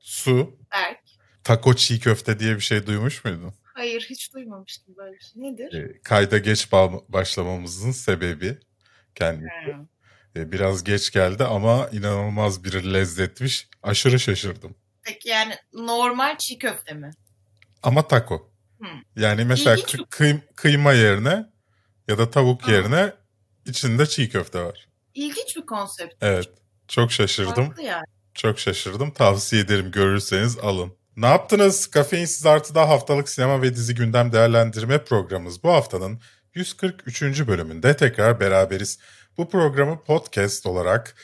Su. Berk. Taco çiğ köfte diye bir şey duymuş muydun? Hayır hiç duymamıştım böyle bir şey. Nedir? E, kayda geç ba- başlamamızın sebebi kendi. Hmm. E, biraz geç geldi ama inanılmaz bir lezzetmiş. Aşırı şaşırdım. Peki yani normal çiğ köfte mi? Ama taco. Hmm. Yani mesela İlginç. kı- kıy- kıyma yerine ya da tavuk Ha. yerine içinde çiğ köfte var. İlginç bir konsept. Evet. Çok şaşırdım. Farklı yani. Çok şaşırdım. Tavsiye ederim görürseniz alın. Ne yaptınız? Kafeinsiz Artı'da haftalık sinema ve dizi gündem değerlendirme programımız bu haftanın 143. bölümünde tekrar beraberiz. Bu programı podcast olarak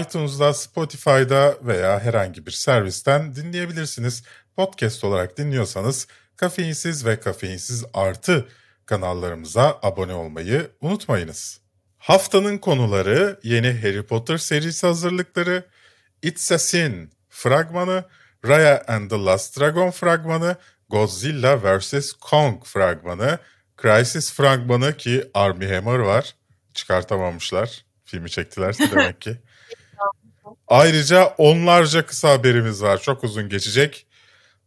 iTunes'da, Spotify'da veya herhangi bir servisten dinleyebilirsiniz. Podcast olarak dinliyorsanız Kafeinsiz ve Kafeinsiz Artı kanallarımıza abone olmayı unutmayınız. Haftanın konuları yeni Harry Potter serisi hazırlıkları, It's a Sin fragmanı, Raya and the Last Dragon fragmanı, Godzilla vs. Kong fragmanı, Crisis fragmanı ki Armie Hammer var. Çıkartamamışlar. Filmi çektilerse demek ki. Ayrıca onlarca kısa haberimiz var. Çok uzun geçecek.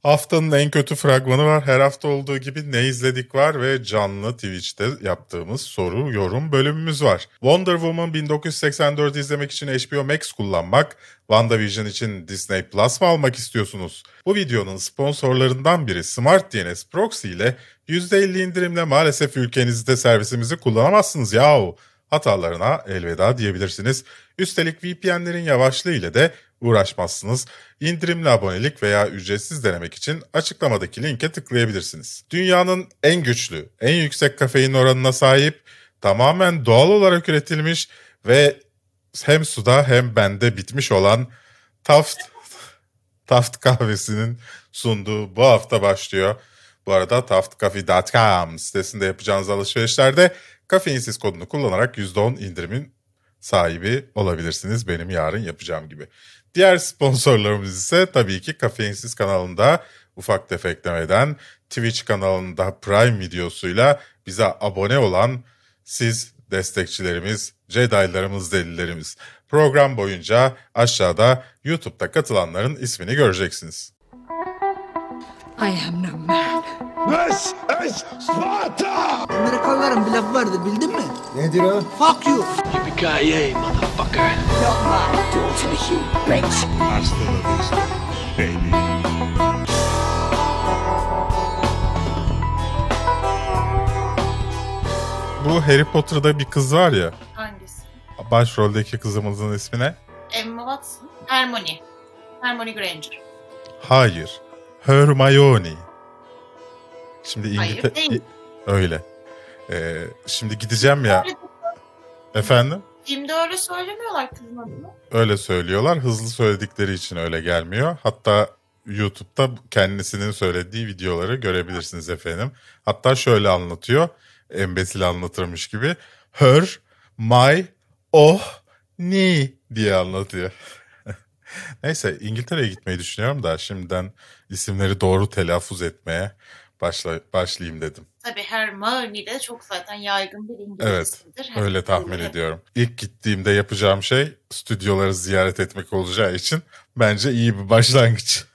Haftanın en kötü fragmanı var. Her hafta olduğu gibi ne izledik var ve canlı Twitch'te yaptığımız soru yorum bölümümüz var. Wonder Woman 1984 izlemek için HBO Max kullanmak, WandaVision için Disney Plus mı almak istiyorsunuz? Bu videonun sponsorlarından biri Smart DNS Proxy ile %50 indirimle maalesef ülkenizde servisimizi kullanamazsınız yahu. Hatalarına elveda diyebilirsiniz. Üstelik VPN'lerin yavaşlığı ile de uğraşmazsınız. İndirimli abonelik veya ücretsiz denemek için açıklamadaki linke tıklayabilirsiniz. Dünyanın en güçlü, en yüksek kafein oranına sahip, tamamen doğal olarak üretilmiş ve hem suda hem bende bitmiş olan Taft Taft kahvesinin sunduğu bu hafta başlıyor. Bu arada taftcafe.com sitesinde yapacağınız alışverişlerde kafeinsiz kodunu kullanarak %10 indirimin sahibi olabilirsiniz benim yarın yapacağım gibi. Diğer sponsorlarımız ise tabii ki Kafeinsiz kanalında ufak tefeklemeden Twitch kanalında Prime videosuyla bize abone olan siz destekçilerimiz, Jedi'larımız, delilerimiz. Program boyunca aşağıda YouTube'da katılanların ismini göreceksiniz. I am no man. This is Sparta! Amerikalıların bir lafı vardır bildin mi? Nedir o? Fuck you. Yippee-ki-yay, motherfucker! Not my daughter, you bitch. Hasta la vista, baby. Bu Harry Potter'da bir kız var ya, Hangisi? başroldeki kızımızın ismi ne? Emma Watson. Hermione. Hermione Granger. Hayır. Hermione. Şimdi Hayır, İngiltere... değil. Öyle. Ee, şimdi gideceğim ya. Efendim? Filmde öyle söylemiyorlar kızın adını. Öyle söylüyorlar. Hızlı söyledikleri için öyle gelmiyor. Hatta YouTube'da kendisinin söylediği videoları görebilirsiniz efendim. Hatta şöyle anlatıyor. Embesil anlatırmış gibi. Her, my, oh, ni diye anlatıyor. Neyse İngiltere'ye gitmeyi düşünüyorum da şimdiden isimleri doğru telaffuz etmeye başla, başlayayım dedim. Tabii Hermione de çok zaten yaygın bir İngiliz Evet, ismidir. Öyle tahmin ediyorum. İlk gittiğimde yapacağım şey stüdyoları ziyaret etmek olacağı için bence iyi bir başlangıç.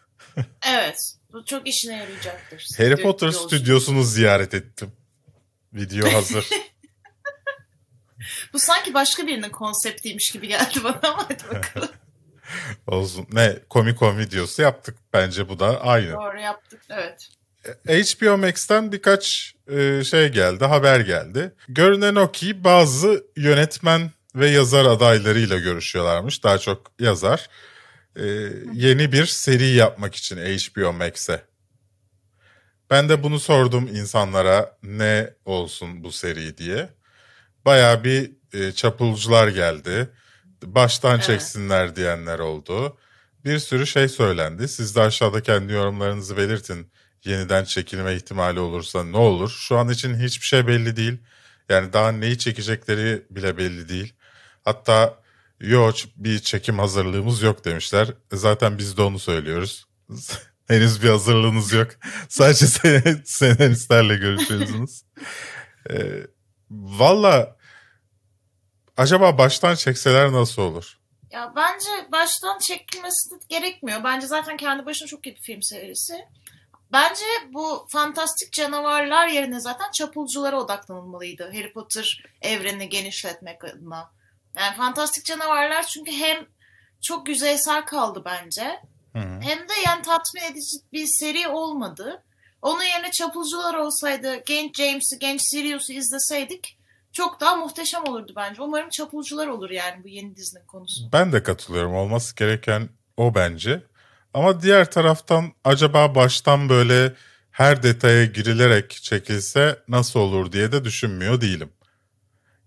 Evet. Bu çok işine yarayacaktır. Harry Stüdyo Potter stüdyosunu ziyaret ettim. Video hazır. Bu sanki başka birinin konseptiymiş gibi geldi bana ama hadi bakalım. Olsun. Ne Comic Con videosu yaptık. Bence bu da aynı. Doğru yaptık. Evet. HBO Max'ten birkaç e, şey geldi, haber geldi. Görünen o ki bazı yönetmen ve yazar adaylarıyla görüşüyorlarmış. Daha çok yazar. E, yeni bir seri yapmak için HBO Max'e. Ben de bunu sordum insanlara ne olsun bu seri diye. Baya bir e, çapulcular geldi. Baştan Evet. çeksinler diyenler oldu. Bir sürü şey söylendi. Siz de aşağıda kendi yorumlarınızı belirtin yeniden çekilme ihtimali olursa ne olur? Şu an için hiçbir şey belli değil. Yani daha neyi çekecekleri bile belli değil. Hatta yok bir çekim hazırlığımız yok demişler. Zaten biz de onu söylüyoruz. Henüz bir hazırlığınız yok. Sadece sen- senaristlerle görüşüyorsunuz. Ee, Valla acaba baştan çekseler nasıl olur? Ya bence baştan çekilmesi gerekmiyor. Bence zaten kendi başına çok iyi bir film serisi. Bence bu fantastik canavarlar yerine zaten çapulculara odaklanılmalıydı. Harry Potter evrenini genişletmek adına. Yani fantastik canavarlar çünkü hem çok yüzeysel kaldı bence. Hı hı. Hem de yani tatmin edici bir seri olmadı. Onun yerine çapulcular olsaydı, genç James'i, genç Sirius'u izleseydik çok daha muhteşem olurdu bence. Umarım çapulcular olur yani bu yeni dizinin konusu. Ben de katılıyorum. Olması gereken o bence. Ama diğer taraftan acaba baştan böyle her detaya girilerek çekilse nasıl olur diye de düşünmüyor değilim.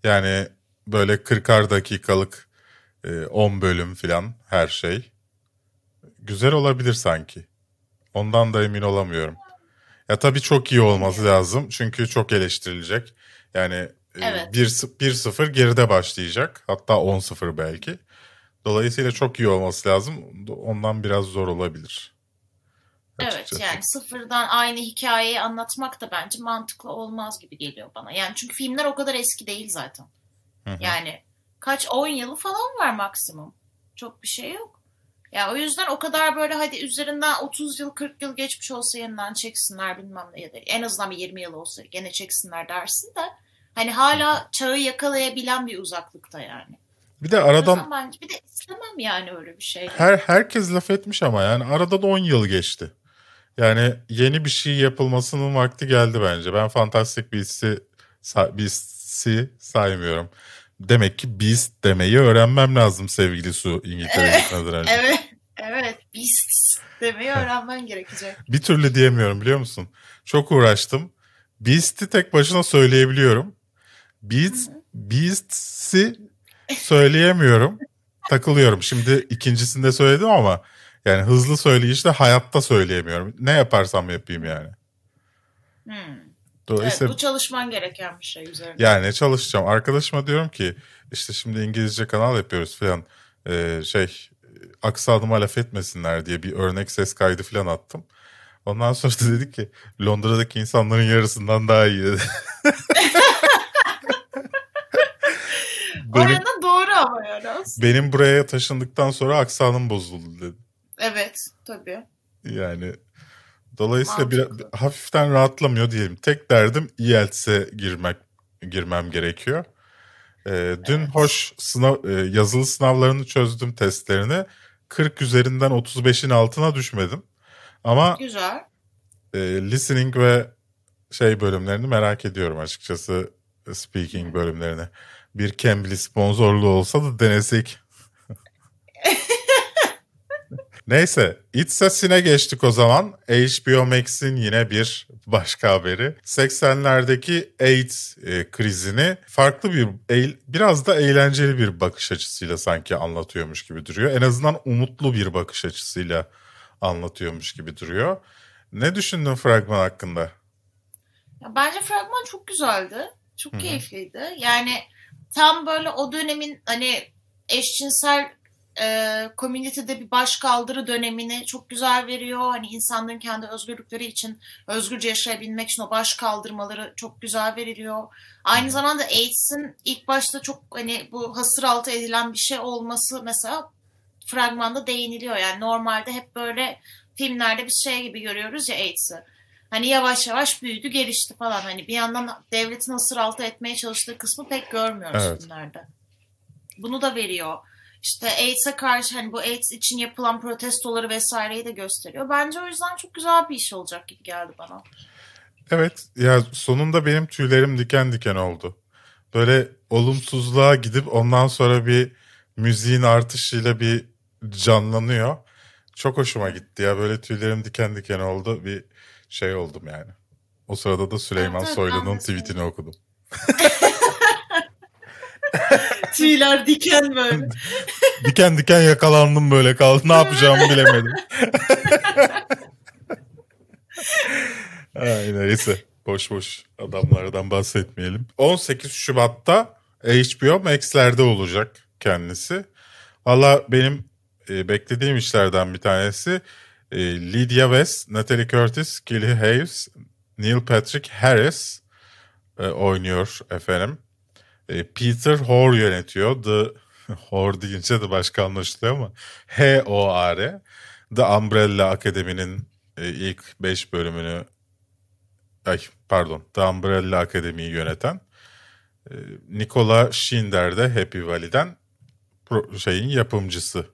Yani böyle 40'ar dakikalık e, 10 bölüm filan her şey. Güzel olabilir sanki. Ondan da emin olamıyorum. Ya tabii çok iyi olması lazım. Çünkü çok eleştirilecek. Yani e, Evet. 1 1-0 geride başlayacak. Hatta 10-0 belki. Dolayısıyla çok iyi olması lazım. Ondan biraz zor olabilir. Evet Açıkçası. yani sıfırdan aynı hikayeyi anlatmak da bence mantıklı olmaz gibi geliyor bana. Yani çünkü filmler o kadar eski değil zaten. Hı hı. Yani kaç 10 yılı falan var maksimum. Çok bir şey yok. Ya o yüzden o kadar böyle hadi üzerinden 30 yıl 40 yıl geçmiş olsa yeniden çeksinler bilmem ne ya da en azından bir 20 yıl olsa gene çeksinler dersin de hani hala çağı yakalayabilen bir uzaklıkta yani. Bir de aradan bence bir de istemem yani öyle bir şey. her herkes laf etmiş ama yani aradan 10 yıl geçti. Yani yeni bir şey yapılmasının vakti geldi bence. Ben Fantastic Beasts'i sa- Beasts'i saymıyorum. Demek ki Beast demeyi öğrenmem lazım sevgili Su İngiltere'ye Evet. gitmeden önce. Evet, evet. Beasts demeyi öğrenmen gerekecek. Bir türlü diyemiyorum biliyor musun? Çok uğraştım. Beast'i tek başına söyleyebiliyorum. Beast, Beasts'i söyleyemiyorum. Takılıyorum. Şimdi ikincisinde söyledim ama yani hızlı söyleyişte hayatta söyleyemiyorum. Ne yaparsam yapayım yani. Hmm. Evet, Dolayısıyla bu çalışman gereken bir şey üzerine. yani çalışacağım. Arkadaşıma diyorum ki işte şimdi İngilizce kanal yapıyoruz falan. Ee, şey aksanıma laf etmesinler diye bir örnek ses kaydı falan attım. Ondan sonra da dedi ki Londra'daki insanların yarısından daha iyi dedi. benim, Orada doğru ama yani aslında. benim buraya taşındıktan sonra aksanım bozuldu dedi. Evet, tabii. Yani dolayısıyla bir, hafiften rahatlamıyor diyelim. Tek derdim IELTS'e girmek girmem gerekiyor. Ee, dün hoş sınav e, yazılı sınavlarını çözdüm testlerini. 40 üzerinden 35'in altına düşmedim. Ama Güzel. e, listening ve şey bölümlerini merak ediyorum açıkçası speaking bölümlerini. Bir Cambly sponsorluğu olsa da denesek. Neyse It's a Sin'e geçtik o zaman. HBO Max'in yine bir başka haberi. 80'lerdeki AIDS e, krizini farklı bir, biraz da eğlenceli bir bakış açısıyla sanki anlatıyormuş gibi duruyor. En azından umutlu bir bakış açısıyla anlatıyormuş gibi duruyor. Ne düşündün fragman hakkında? Ya bence fragman çok güzeldi. Çok Hı hı. keyifliydi. Yani tam böyle o dönemin hani eşcinsel e, community'de bir başkaldırı dönemini çok güzel veriyor. Hani insanların kendi özgürlükleri için özgürce yaşayabilmek için o baş kaldırmaları çok güzel veriliyor. Aynı zamanda AIDS'in ilk başta çok hani bu hasır altı edilen bir şey olması mesela fragmanda değiniliyor. Yani normalde hep böyle filmlerde biz şey gibi görüyoruz ya AIDS'i. Hani yavaş yavaş büyüdü, gelişti falan. Hani bir yandan devletin hasır altı etmeye çalıştığı kısmı pek görmüyoruz Evet. filmlerde. Bunu da veriyor. İşte AIDS'e karşı hani bu AIDS için yapılan protestoları vesaireyi de gösteriyor. Bence o yüzden çok güzel bir iş olacak gibi geldi bana. Evet ya sonunda benim tüylerim diken diken oldu. Böyle olumsuzluğa gidip ondan sonra bir müziğin artışıyla bir canlanıyor. Çok hoşuma gitti ya böyle tüylerim diken diken oldu bir şey oldum yani. O sırada da Süleyman Evet, Soylu'nun tweetini okudum. Tüyler diken böyle. Diken diken yakalandım böyle kaldı. Ne yapacağımı bilemedim. Ay neyse. Boş boş adamlardan bahsetmeyelim. 18 Şubat'ta HBO Max'lerde olacak kendisi. Valla benim e, beklediğim işlerden bir tanesi e, Lydia West, Natalie Curtis, Kelly Hayes, Neil Patrick Harris e, oynuyor efendim. E, Peter Hoare yönetiyor. The Hor deyince de başka anlaşılıyor ama H-O-R The Umbrella Akademi'nin e, ilk 5 bölümünü ay pardon The Umbrella Akademi'yi yöneten e, Nikola Schindler de Happy Valley'den pro- şeyin yapımcısı.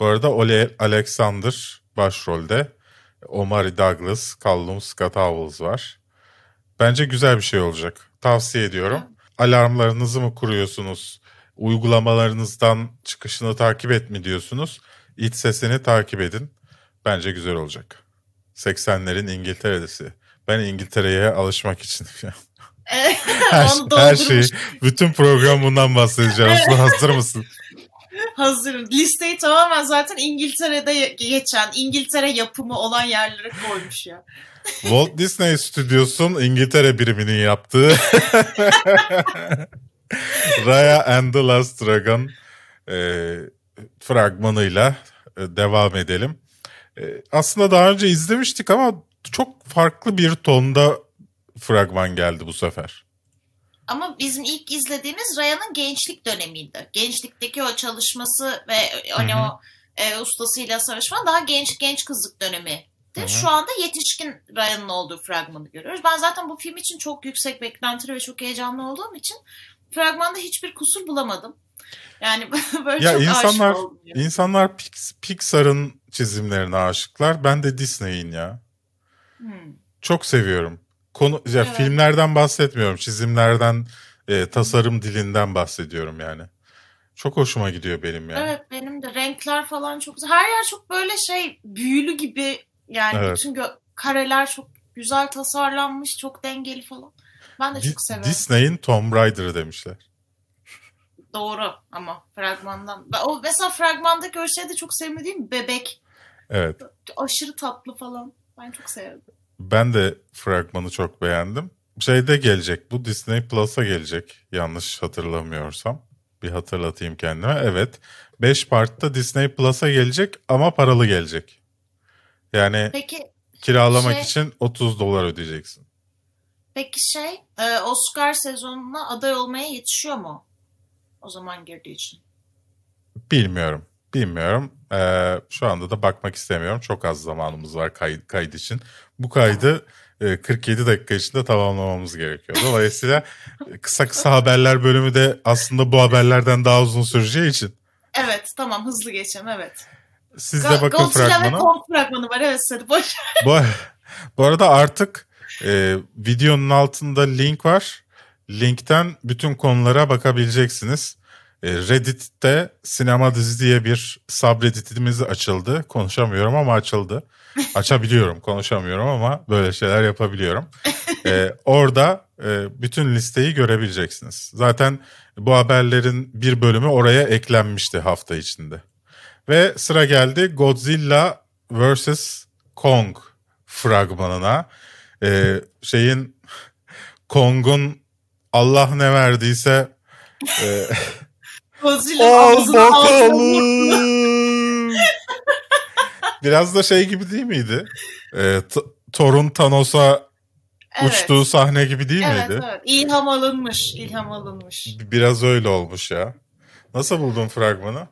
Bu arada Ole Alexander başrolde. Omari Douglas, Callum Scott Howells var. Bence güzel bir şey olacak. Tavsiye ediyorum. Alarmlarınızı mı kuruyorsunuz? Uygulamalarınızdan çıkışını takip et mi diyorsunuz? İç sesini takip edin. Bence güzel olacak. 80'lerin İngiltere'desi. Ben İngiltere'ye alışmak için. her, Onu her şeyi, bütün program bundan bahsedeceğim. Hazır mısın? Hazırım. Listeyi tamamen zaten İngiltere'de geçen, İngiltere yapımı olan yerlere koymuş ya. Walt Disney Studios'un İngiltere biriminin yaptığı Raya and the Last Dragon e, fragmanıyla e, devam edelim. E, aslında daha önce izlemiştik ama çok farklı bir tonda fragman geldi bu sefer. Ama bizim ilk izlediğimiz Ryan'ın gençlik dönemiydi. Gençlikteki o çalışması ve hani Hı hı. o e, ustasıyla savaşma daha genç genç kızlık dönemi. Şu anda yetişkin Ryan'ın olduğu fragmanı görüyoruz. Ben zaten bu film için çok yüksek beklentili ve çok heyecanlı olduğum için fragmanda hiçbir kusur bulamadım. Yani böyle Ya çok insanlar aşık oldum. ya. insanlar Pix- Pixar'ın çizimlerine aşıklar. Ben de Disney'in ya. Hmm. Çok seviyorum. Konu ya Evet. filmlerden bahsetmiyorum. Çizimlerden, e, tasarım dilinden bahsediyorum yani. Çok hoşuma gidiyor benim yani. Evet benim de renkler falan çok güzel. Her yer çok böyle şey büyülü gibi yani Evet. bütün kareler çok güzel tasarlanmış, çok dengeli falan. Ben de Di- çok severim. Disney'in Tomb Raider'ı demişler. Doğru ama fragmandan. O mesela fragmandaki o şey de çok sevmediğim bebek. Evet. Aşırı tatlı falan. Ben çok sevdim. Ben de fragmanı çok beğendim. Şeyde gelecek. Bu Disney Plus'a gelecek. Yanlış hatırlamıyorsam. Bir hatırlatayım kendime. Evet. 5 partta Disney Plus'a gelecek ama paralı gelecek. Yani Peki kiralamak şey- için 30 dolar ödeyeceksin. peki şey e, Oscar sezonuna aday olmaya yetişiyor mu? O zaman girdiği için. Bilmiyorum. Bilmiyorum. Ee, şu anda da bakmak istemiyorum. Çok az zamanımız var kayıt, kayıt için. Bu kaydı e, 47 dakika içinde tamamlamamız gerekiyor. Dolayısıyla e, kısa kısa haberler bölümü de aslında bu haberlerden daha uzun süreceği için. Evet tamam hızlı geçelim evet. Siz de bakın Godzilla ve fragmana. Kong fragmanı var evet hadi boş. Bu, bu arada artık e, videonun altında link var. Linkten bütün konulara bakabileceksiniz. E, Reddit'te sinema dizi diye bir subredditimiz açıldı. Konuşamıyorum ama açıldı. Açabiliyorum, konuşamıyorum ama böyle şeyler yapabiliyorum. E, orada e, bütün listeyi görebileceksiniz. Zaten bu haberlerin bir bölümü oraya eklenmişti hafta içinde. Ve sıra geldi Godzilla vs. Kong fragmanına. Ee, şeyin Kong'un Allah ne verdiyse e, Godzilla'nın bakalım. Biraz da şey gibi değil miydi? Ee, Thor'un Thanos'a Evet. uçtuğu sahne gibi değil Evet, miydi? evet. İlham alınmış. ilham alınmış. Biraz öyle olmuş ya. Nasıl buldun fragmanı?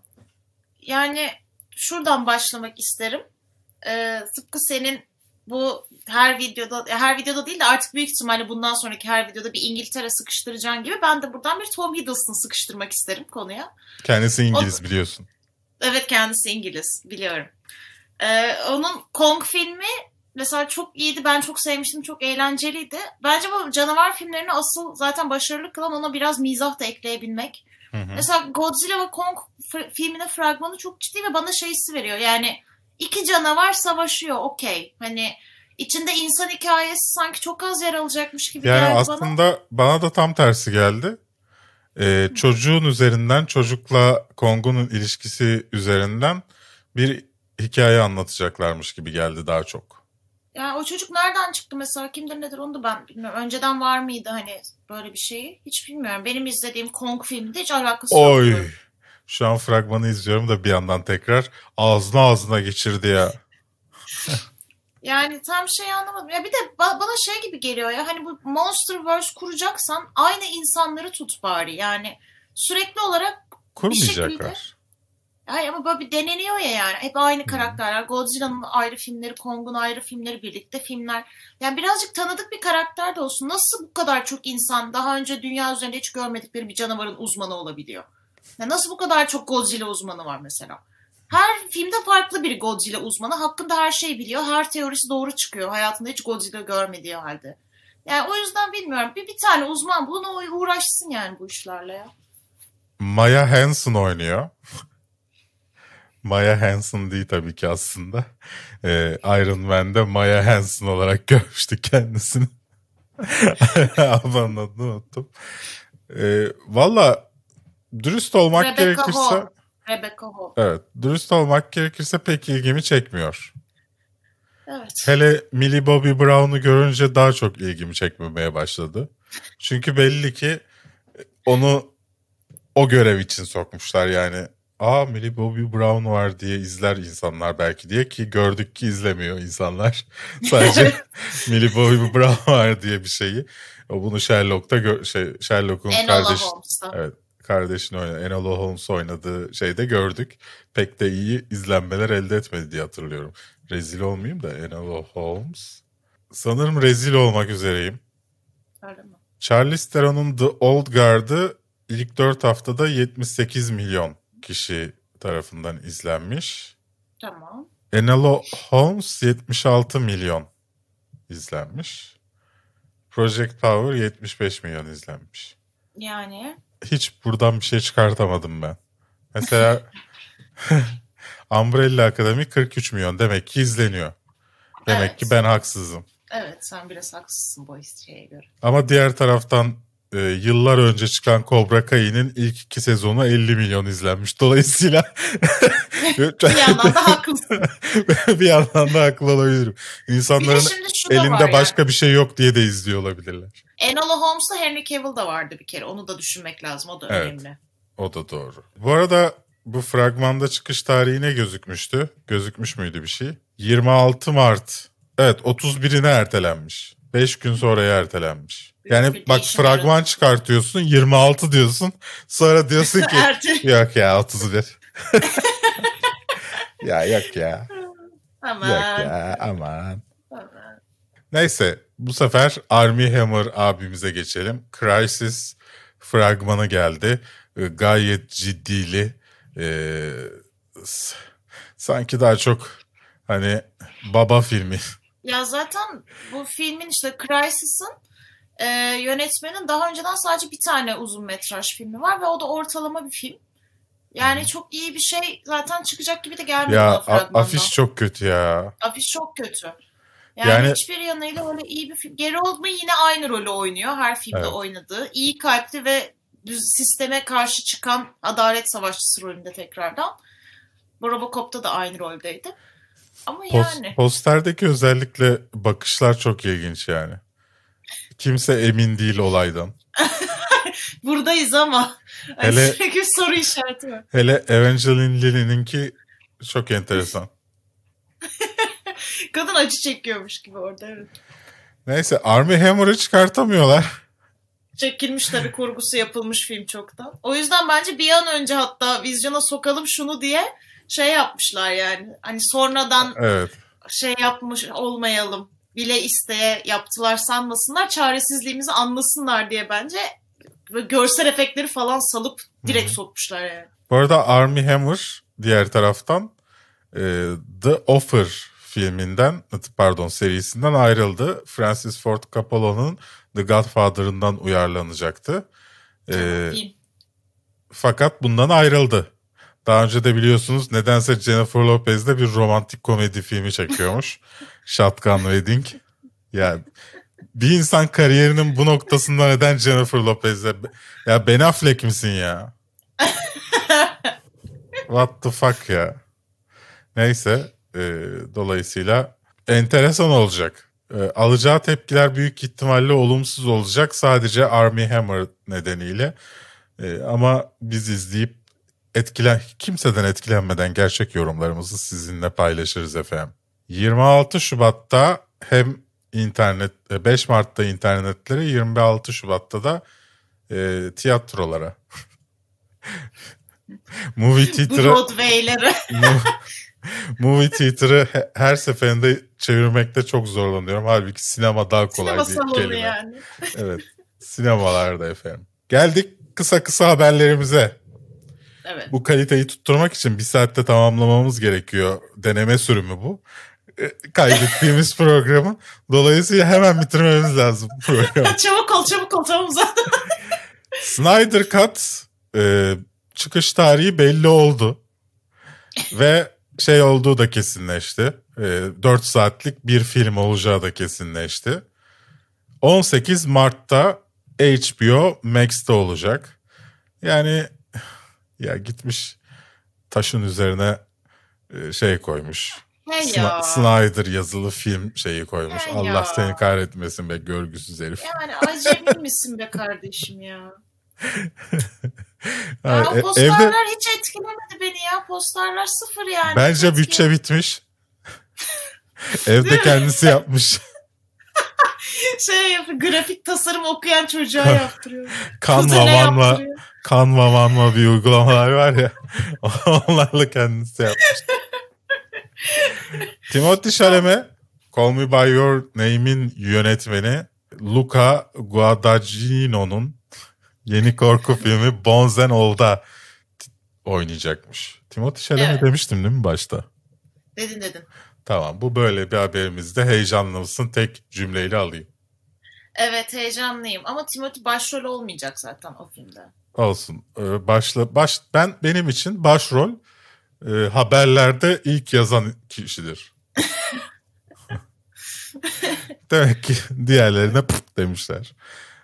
Yani şuradan başlamak isterim. Ee, tıpkı senin bu her videoda her videoda değil de artık büyük ihtimalle bundan sonraki her videoda bir İngiltere sıkıştıracağın gibi ben de buradan bir Tom Hiddleston sıkıştırmak isterim konuya. Kendisi İngiliz biliyorsun. Evet kendisi İngiliz biliyorum. Ee, onun Kong filmi mesela çok iyiydi. Ben çok sevmiştim. Çok eğlenceliydi. Bence bu canavar filmlerini asıl zaten başarılı kılan ona biraz mizah da ekleyebilmek. Hı hı. Mesela Godzilla ve Kong filminin fragmanı çok ciddi ve bana şey hissi veriyor. Yani iki canavar savaşıyor okey. Hani içinde insan hikayesi sanki çok az yer alacakmış gibi Yani geldi bana. aslında bana da tam tersi geldi. Ee, çocuğun üzerinden, çocukla Kong'un ilişkisi üzerinden bir hikaye anlatacaklarmış gibi geldi daha çok. Yani o çocuk nereden çıktı mesela kimdir nedir onu da ben bilmiyorum. Önceden var mıydı hani böyle bir şeyi hiç bilmiyorum. Benim izlediğim Kong filminde hiç alakası Oy! yoktu. Şu an fragmanı izliyorum da bir yandan tekrar ağzına ağzına geçirdi ya. Yani tam şey anlamadım. Ya bir de ba- bana şey gibi geliyor ya hani bu Monsterverse kuracaksan aynı insanları tut bari. Yani sürekli olarak Kurmayacaklar. Hayır ama böyle bir deneniyor ya yani. Hep aynı karakterler. Godzilla'nın ayrı filmleri, Kong'un ayrı filmleri, birlikte filmler. Yani birazcık tanıdık bir karakter de olsun. Nasıl bu kadar çok insan daha önce dünya üzerinde hiç görmedikleri bir canavarın uzmanı olabiliyor? Yani nasıl bu kadar çok Godzilla uzmanı var mesela? Her filmde farklı bir Godzilla uzmanı. Hakkında her şeyi biliyor. Her teorisi doğru çıkıyor. Hayatında hiç Godzilla görmediği halde. Yani o yüzden bilmiyorum. Bir, bir tane uzman bulun o uğraşsın yani bu işlerle ya. Maya Hansen oynuyor. Maya Hansen değil tabii ki aslında. Ee, Iron Man'de Maya Hansen olarak görmüştük kendisini. Ablanın adını unuttum. Ee, Valla dürüst olmak Rebecca gerekirse... Hall. Rebecca Hall. Evet, dürüst olmak gerekirse pek ilgimi çekmiyor. Evet. Hele Millie Bobby Brown'u görünce daha çok ilgimi çekmemeye başladı. Çünkü belli ki onu o görev için sokmuşlar yani. Aa Millie Bobby Brown var diye izler insanlar belki diye ki gördük ki izlemiyor insanlar. Sadece Millie Bobby Brown var diye bir şeyi. O bunu Sherlock'ta gö- şey Sherlock'un kardeş. Evet kardeşini oynadı. Enola Holmes oynadığı şeyde gördük. Pek de iyi izlenmeler elde etmedi diye hatırlıyorum. Rezil olmayayım da Enola Holmes. Sanırım rezil olmak üzereyim. Öyle mi? Charlize Theron'un The Old Guard'ı ilk 4 haftada 78 milyon kişi tarafından izlenmiş. Tamam. Enola Holmes 76 milyon izlenmiş. Project Power 75 milyon izlenmiş. Yani hiç buradan bir şey çıkartamadım ben. Mesela Umbrella Academy 43 milyon demek ki izleniyor. Demek Evet. ki ben haksızım. evet sen biraz haksızsın bu şeye göre. Ama diğer taraftan e, yıllar önce çıkan Cobra Kai'nin ilk iki sezonu 50 milyon izlenmiş. Dolayısıyla Bir yandan da haklısın. bir yandan da haklı olabilirim. İnsanların elinde başka bir şey yok diye de izliyor olabilirler. yani. Enola Holmes'ta Henry Cavill da vardı bir kere. Onu da düşünmek lazım. O da Evet. önemli. O da doğru. Bu arada bu fragmanda çıkış tarihi ne gözükmüştü? Gözükmüş müydü bir şey? 26 Mart. Evet 31'ine ertelenmiş. 5 gün sonraya ertelenmiş. Yani bak fragman çıkartıyorsun 26 diyorsun. Sonra diyorsun ki yok ya 31. ya yok ya. Aman. Yok ya aman. Aman. Neyse bu sefer Army Hammer abimize geçelim. Crisis fragmanı geldi. Ee, Gayet ciddili. Ee, sanki daha çok hani baba filmi. Ya zaten bu filmin işte Crisis'ın e, yönetmenin daha önceden sadece bir tane uzun metraj filmi var ve o da ortalama bir film. Yani çok iyi bir şey zaten çıkacak gibi de gelmiyor ya a- afiş çok kötü ya. Afiş çok kötü. Yani, Yani- hiçbir yanıyla öyle iyi bir film. Gary Oldman yine aynı rolü oynuyor. Her filmde Evet. oynadığı. İyi kalpli ve düz sisteme karşı çıkan adalet savaşçısı rolünde tekrardan. Robocop'ta da aynı roldeydi. Ama Pos- yani. posterdeki özellikle bakışlar çok ilginç yani. Kimse emin değil olaydan. Buradayız ama. Hele- bir soru işareti var. Hele Evangeline Lilly'ninki çok enteresan. Kadın acı çekiyormuş gibi orada. Evet. Neyse Army Hammer'ı çıkartamıyorlar. Çekilmiş tabii kurgusu yapılmış film çoktan. O yüzden bence bir an önce hatta vizyona sokalım şunu diye şey yapmışlar yani. Hani sonradan Evet. şey yapmış olmayalım bile isteye yaptılar sanmasınlar. Çaresizliğimizi anlasınlar diye bence ve görsel efektleri falan salıp direkt sokmuşlar yani. Bu arada Army Hammer diğer taraftan e, The Offer filminden pardon serisinden ayrıldı. Francis Ford Coppola'nın The Godfather'ından uyarlanacaktı. E, fakat bundan ayrıldı. Daha önce de biliyorsunuz nedense Jennifer Lopez'le bir romantik komedi filmi çekiyormuş. Shotgun Wedding. Ya bir insan kariyerinin bu noktasında neden Jennifer Lopez'le ya Ben Affleck misin ya? What the fuck ya? Neyse e, dolayısıyla enteresan olacak. E, alacağı tepkiler büyük ihtimalle olumsuz olacak sadece Army Hammer nedeniyle. E, ama biz izleyip etkilen kimseden etkilenmeden gerçek yorumlarımızı sizinle paylaşırız efendim. 26 Şubat'ta hem internet e, 5 Mart'ta internetlere 26 Şubat'ta da e, tiyatrolara. Movie Theater'ı Broadway'leri. Mo- Movie Theater'ı he- her seferinde çevirmekte çok zorlanıyorum. Halbuki sinema daha kolay Sinema bir kelime. yani. Evet. Sinemalarda efendim. Geldik kısa kısa haberlerimize. Evet. Bu kaliteyi tutturmak için bir saatte tamamlamamız gerekiyor. Deneme sürümü bu. E, Kaydettiğimiz programı. Dolayısıyla hemen bitirmemiz lazım programı. çabuk ol çabuk ol tamam zaten. Snyder Cut e, çıkış tarihi belli oldu. Ve şey olduğu da kesinleşti. E, 4 saatlik bir film olacağı da kesinleşti. 18 Mart'ta HBO Max'te olacak. Yani ya gitmiş taşın üzerine e, şey koymuş. Hey ya. Snyder yazılı film şeyi koymuş. Hey Allah ya. seni kahretmesin be görgüsüz herif. Yani acemi misin be kardeşim ya? Ya e- o posterler evde hiç etkilemedi beni ya. Posterler sıfır yani. bence bütçe bitmiş. Evde kendisi yapmış. Şey yapıyor, grafik tasarım okuyan çocuğa yaptırıyor. Kuzene manva. Canva manva bir uygulamalar var ya. Onlarla kendisi yapmış. Timothy Chalamet, Call Me By Your Name'in yönetmeni Luca Guadagnino'nun yeni korku filmi Bones and All'da t- oynayacakmış. Timothy Chalamet Evet. demiştim değil mi başta? Dedin dedin. Tamam bu böyle bir haberimizde heyecanlı mısın? Tek cümleyle alayım. Evet heyecanlıyım ama Timothy başrol olmayacak zaten o filmde. Olsun. Ee, başla baş ben benim için başrol e, haberlerde ilk yazan kişidir. Demek ki diğerlerine pıt demişler.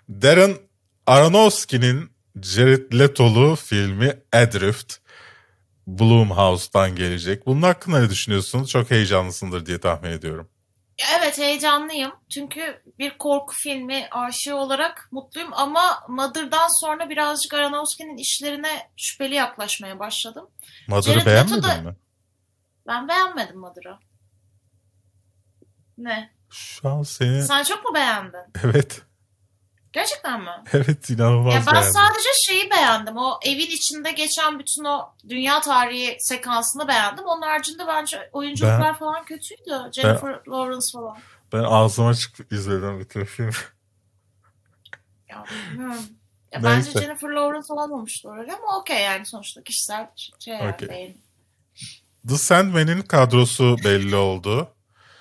Darren Aronofsky'nin Jared Leto'lu filmi Adrift Blumhouse'dan gelecek. Bunun hakkında ne düşünüyorsunuz? Çok heyecanlısındır diye tahmin ediyorum. Evet heyecanlıyım. Çünkü bir korku filmi aşığı olarak mutluyum ama Mother'dan sonra birazcık Aronofsky'nin işlerine şüpheli yaklaşmaya başladım. Mother'ı beğenmedin da- mi? Ben beğenmedim Mother'ı. Ne? Şu an seni... Sen çok mu beğendin? Evet. Gerçekten mi? Evet inanılmaz Ya ben beğendim. sadece şeyi beğendim. O evin içinde geçen bütün o dünya tarihi sekansını beğendim. Onun haricinde bence oyunculuklar falan kötüydü. Jennifer Lawrence falan. Ben ağzıma çıkıp izledim bütün film. Ya bilmiyorum. Ya Neyse. bence Jennifer Lawrence olmamıştı orada ama okey yani sonuçta kişisel şey yani beğen- The Sandman'in kadrosu belli oldu.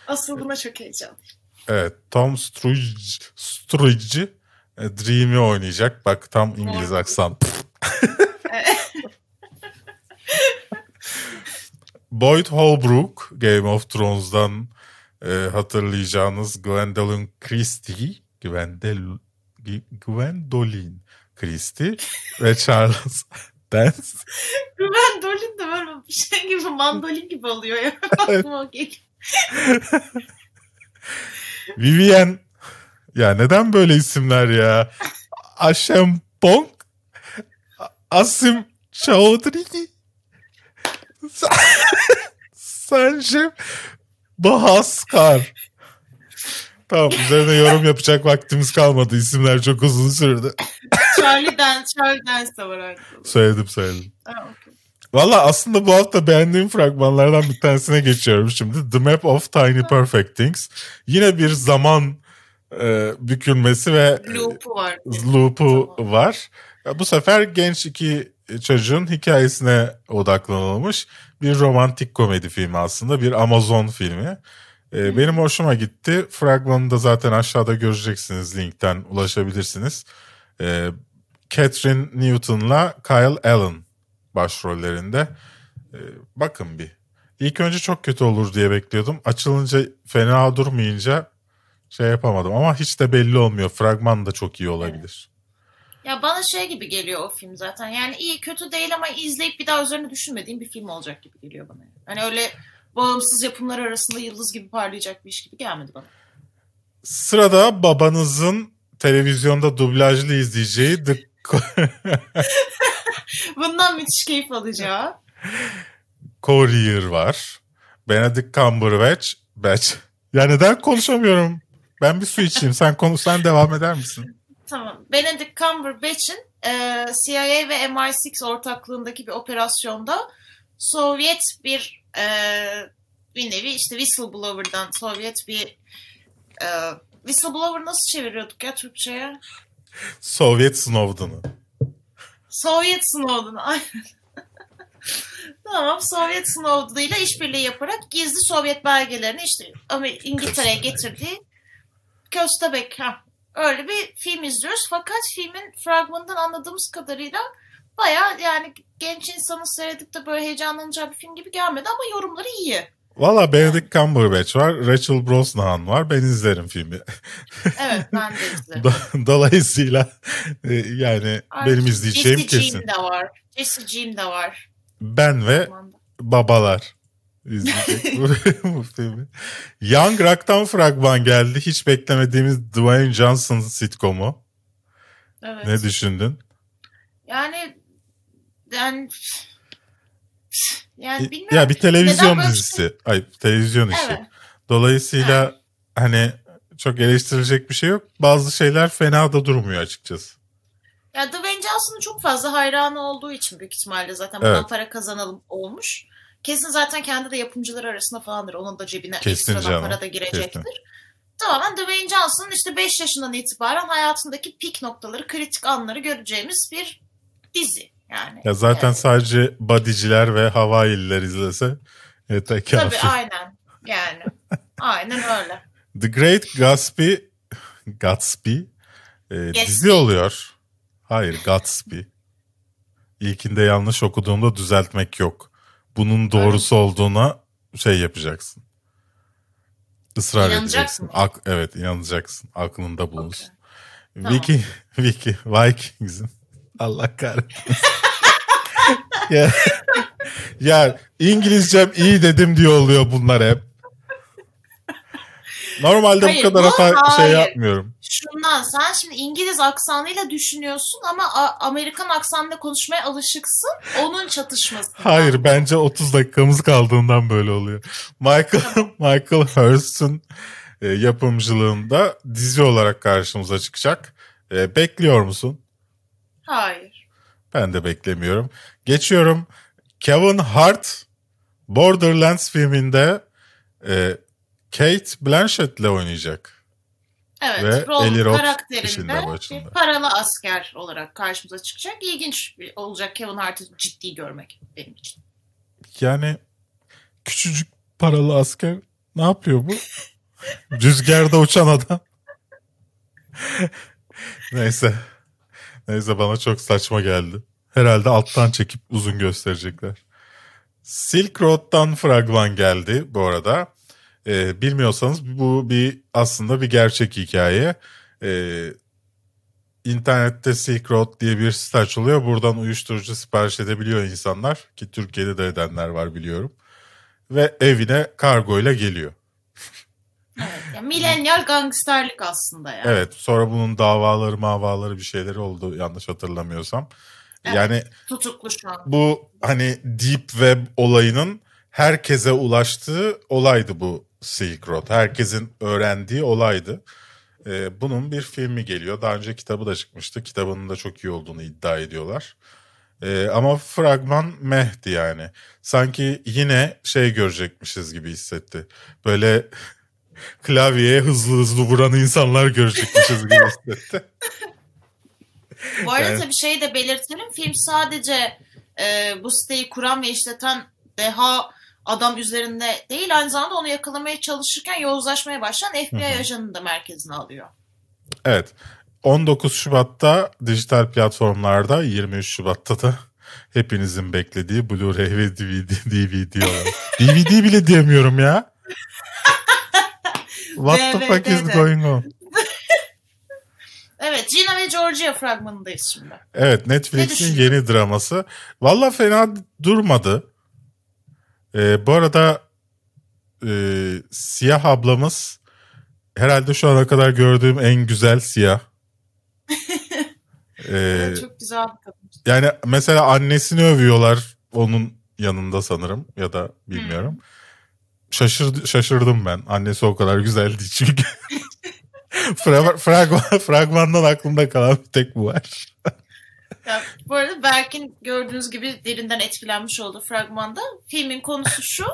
Asıl buna çok heyecanlıyım. Evet Tom Sturridge, Sturridge Dream'i oynayacak. Bak tam İngiliz aksan. Boyd Holbrook Game of Thrones'dan e, hatırlayacağınız Gwendolyn Christie Gwendol Gwendolyn Christie ve Charles Dance Ben Dolin de böyle bir şey gibi mandolin gibi oluyor ya. Aklıma o geliyor. Vivian ya neden böyle isimler ya? Aşem Pong Asim Chaudhry Sanjim Bahaskar Tamam üzerine yorum yapacak vaktimiz kalmadı. İsimler çok uzun sürdü. Charlie Dance, Charlie Dance de var artık. Söyledim söyledim. Ha, okey. Valla aslında bu hafta beğendiğim fragmanlardan bir tanesine geçiyorum şimdi. The Map of Tiny Perfect Things. Yine bir zaman e, bükülmesi ve Loop'u var. loop'u var. Ya Bu sefer genç iki çocuğun hikayesine odaklanılmış bir romantik komedi filmi aslında. Bir Amazon filmi. Ee, benim hoşuma gitti. Fragmanını da zaten aşağıda göreceksiniz linkten ulaşabilirsiniz. Ee, Catherine Newton'la Kyle Allen başrollerinde. Ee, bakın bir. İlk önce çok kötü olur diye bekliyordum. Açılınca fena durmayınca şey yapamadım ama hiç de belli olmuyor. Fragman da çok iyi olabilir. Ya bana şey gibi geliyor o film zaten. Yani iyi kötü değil ama izleyip bir daha üzerine düşünmediğim bir film olacak gibi geliyor bana. Hani öyle bağımsız yapımlar arasında yıldız gibi parlayacak bir iş gibi gelmedi bana. Sırada babanızın televizyonda dublajlı izleyeceği The Bundan müthiş keyif alacağı. Courier var. Benedict Cumberbatch. Batch. Ya neden konuşamıyorum? Ben bir su içeyim. Sen konuş, sen devam eder misin? Tamam. Benedict Cumberbatch'in e, CIA ve MI6 ortaklığındaki bir operasyonda Sovyet bir e, bir nevi işte whistleblower'dan Sovyet bir e, whistleblower nasıl çeviriyorduk ya Türkçe'ye? Sovyet Snowden'ı. Sovyet Snowden. Aynen. tamam Sovyet Snowden ile işbirliği yaparak gizli Sovyet belgelerini işte İngiltere'ye getirdiği Köstebek. Ha. Öyle bir film izliyoruz. Fakat filmin fragmanından anladığımız kadarıyla baya yani genç insanın seyredip de böyle heyecanlanacağı bir film gibi gelmedi ama yorumları iyi. Valla Benedict Cumberbatch var, Rachel Brosnahan var. Ben izlerim filmi. Evet ben de izledim. Do- Dolayısıyla e, yani benim izleyeceğim Jesse kesin. Jean de var. Jesse Jean de var. Ben ve babalar izleyecek bu, filmi. Young Rock'tan fragman geldi. Hiç beklemediğimiz Dwayne Johnson sitcomu. Evet. Ne düşündün? Yani yani yani bilmiyorum. E, Ya bir televizyon Neden dizisi. Ay televizyon işi. Evet. Dolayısıyla hani çok eleştirilecek bir şey yok. Bazı şeyler fena da durmuyor açıkçası. Ya Dwayne Johnson'ın çok fazla hayranı olduğu için büyük ihtimalle zaten bundan Evet. para kazanalım olmuş. Kesin zaten kendi de yapımcılar arasında falandır. Onun da cebine Kesin ekstradan canım, para da girecektir. kesin. Tamamen Dwayne Johnson'ın işte 5 yaşından itibaren hayatındaki pik noktaları, kritik anları göreceğimiz bir dizi. Yani. Ya zaten Evet. sadece bodyciler ve Havaililer izlese yeter Tabii kafi. aynen. Yani. Aynen öyle. The Great Gatsby Gatsby e, dizi oluyor. Hayır Gatsby. İlkinde yanlış okuduğumda düzeltmek yok. Bunun doğrusu olduğuna şey yapacaksın. Israr edeceksin. Ak- evet inanacaksın. Aklında bulunsun. Tamam. Vicky, Vicky, Vikings'in. Allah kahretsin. ya, ya İngilizcem iyi dedim diye oluyor bunlar hep. Normalde Hayır, bu kadar hata şey hayır. yapmıyorum. Şundan sen şimdi İngiliz aksanıyla düşünüyorsun ama Amerikan aksanıyla konuşmaya alışıksın. Onun çatışması. Hayır bence 30 dakikamız kaldığından böyle oluyor. Michael Michael Hurst'un e, yapımcılığında dizi olarak karşımıza çıkacak. E, bekliyor musun? Hayır. Ben de beklemiyorum. Geçiyorum. Kevin Hart Borderlands filminde e, Kate Blanchett'le oynayacak. Evet, Ve rol Eli Roth işinde karakterinde başında. bir paralı asker olarak karşımıza çıkacak. İlginç olacak Kevin Hart'ı ciddi görmek benim için. Yani küçücük paralı asker ne yapıyor bu? Rüzgarda uçan adam. Neyse. Neyse bana çok saçma geldi. Herhalde alttan çekip uzun gösterecekler. Silk Road'dan fragman geldi bu arada. Ee, bilmiyorsanız bu bir aslında bir gerçek hikaye. Ee, internette Silk Road diye bir site açılıyor. Buradan uyuşturucu sipariş edebiliyor insanlar. Ki Türkiye'de de edenler var biliyorum. Ve evine kargoyla geliyor. Evet, yani milenyal gangsterlik aslında yani. Evet sonra bunun davaları mavaları bir şeyleri oldu yanlış hatırlamıyorsam. Evet. Yani Tutuklu şu an. bu hani Deep Web olayının herkese ulaştığı olaydı bu Silk Road. Herkesin öğrendiği olaydı. Ee, bunun bir filmi geliyor. Daha önce kitabı da çıkmıştı. Kitabının da çok iyi olduğunu iddia ediyorlar. Ee, ama fragman mehdi yani. Sanki yine şey görecekmişiz gibi hissetti. Böyle klavyeye hızlı hızlı vuran insanlar görecekmişiz gibi hissetti. Bu arada Yani- tabii şeyi de belirtelim. Film sadece e, bu siteyi kuran ve işleten deha adam üzerinde değil aynı zamanda onu yakalamaya çalışırken yozlaşmaya başlayan FBI ajanını da merkezine alıyor. Evet. 19 Şubat'ta dijital platformlarda 23 Şubat'ta da hepinizin beklediği Blu-ray ve DVD, DVD olarak. DVD bile diyemiyorum ya. What the fuck is going on? Evet Gina ve Georgia fragmanındayız şimdi. Evet Ne Netflix'in yeni draması. Valla fena durmadı. Ee, bu arada e, siyah ablamız herhalde şu ana kadar gördüğüm en güzel siyah. Ee, Çok güzel bir kadın. Yani mesela annesini övüyorlar onun yanında sanırım ya da bilmiyorum. Şaşırdı, şaşırdım ben. Annesi o kadar güzeldi çünkü. Fra- fragman, fragmandan aklımda kalan bir tek bu var. Ya, bu arada Berk'in gördüğünüz gibi derinden etkilenmiş oldu fragmanda. Filmin konusu şu.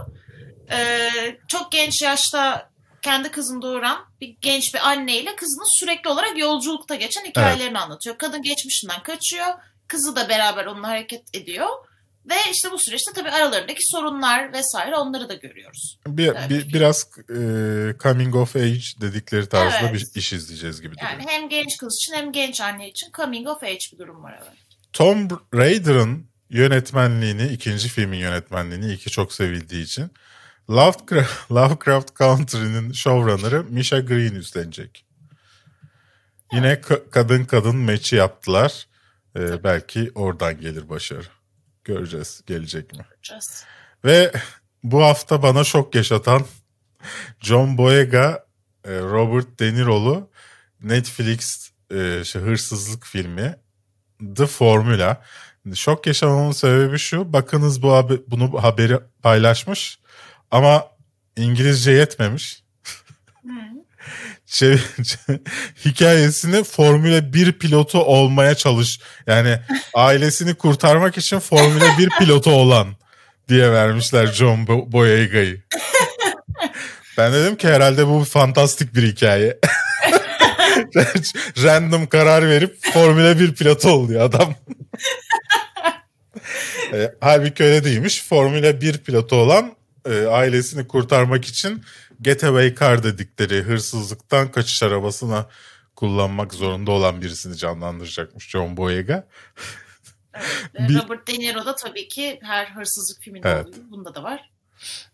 e, çok genç yaşta kendi kızını doğuran bir genç bir anneyle kızının sürekli olarak yolculukta geçen hikayelerini anlatıyor. Kadın geçmişinden kaçıyor. Kızı da beraber onunla hareket ediyor. Ve işte bu süreçte tabii aralarındaki sorunlar vesaire onları da görüyoruz. Bir, Evet. bir- biraz e, coming of age dedikleri tarzda Evet. bir iş izleyeceğiz gibi duruyor. Yani hem genç kız için hem genç anne için coming of age bir durum var. Evet. Tom Raider'ın yönetmenliğini, ikinci filmin yönetmenliğini iyi ki çok sevildiği için Lovecraft, Lovecraft Country'nin showrunner'ı Misha Green üstlenecek. Yine ka- kadın kadın meçi yaptılar. Ee, belki oradan gelir başarı. Göreceğiz gelecek mi. Just. Ve bu hafta bana şok yaşatan John Boyega, e, Robert De Niro'lu Netflix e, şey, hırsızlık filmi The Formula. Şok yaşamamın sebebi şu. Bakınız bu haber, bunu haberi paylaşmış ama İngilizce yetmemiş. Şey, hikayesini Formula 1 pilotu olmaya çalış. Yani ailesini kurtarmak için Formula 1 pilotu olan diye vermişler John Bo- Boyega'yı. ben dedim ki herhalde bu fantastik bir hikaye. Random karar verip Formula 1 pilotu oluyor adam. e, halbuki öyle değilmiş. Formula 1 pilotu olan e, ailesini kurtarmak için getaway car dedikleri hırsızlıktan kaçış arabasına kullanmak zorunda olan birisini canlandıracakmış John Boyega. Ve Bir- Robert De Niro da tabii ki her hırsızlık filminde Evet. gibi bunda da var.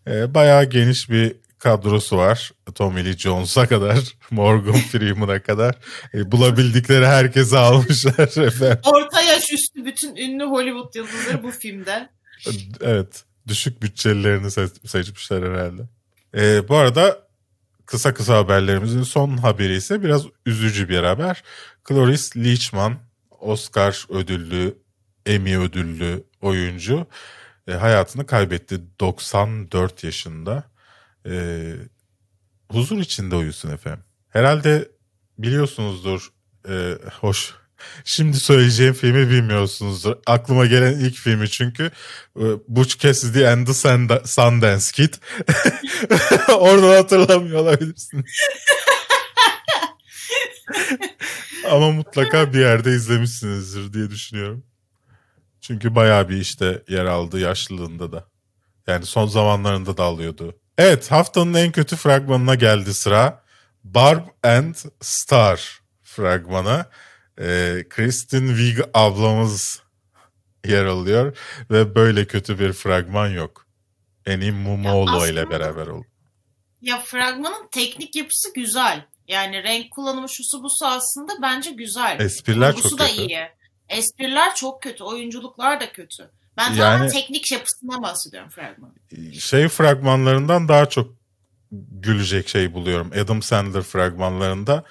E, bayağı geniş bir kadrosu var. Tommy Lee Jones'a kadar, Morgan Freeman'a kadar. E, bulabildikleri herkese almışlar efendim. Orta yaş üstü bütün ünlü Hollywood yıldızları bu filmde. Evet. Düşük bütçelilerini se- seçmişler herhalde. E, bu arada kısa kısa haberlerimizin son haberi ise biraz üzücü bir haber. Cloris Leachman, Oscar ödüllü, Emmy ödüllü oyuncu e, hayatını kaybetti 94 yaşında. E, huzur içinde uyusun efendim. Herhalde biliyorsunuzdur. e, hoş. Şimdi söyleyeceğim filmi bilmiyorsunuzdur. Aklıma gelen ilk filmi çünkü e, Butch Cassidy and the Sund- Sundance Kid. Oradan hatırlamıyor olabilirsiniz. Ama mutlaka bir yerde izlemişsinizdir diye düşünüyorum. Çünkü bayağı bir işte yer aldı yaşlılığında da. Yani son zamanlarında da alıyordu. Evet haftanın en kötü fragmanına geldi sıra. Barb and Star fragmanı. Ee, Kristen Wiig ablamız yer alıyor ve böyle kötü bir fragman yok. Eni Mumoğlu ile aslında- beraber oldu. Ya fragmanın teknik yapısı güzel. Yani renk kullanımı şusu busu aslında bence güzel. Espriler Kurgusu çok da kötü. iyi. Espriler çok kötü. Oyunculuklar da kötü. Ben Yani- tamamen teknik yapısından bahsediyorum fragmanın. şey fragmanlarından daha çok gülecek şey buluyorum. Adam Sandler fragmanlarında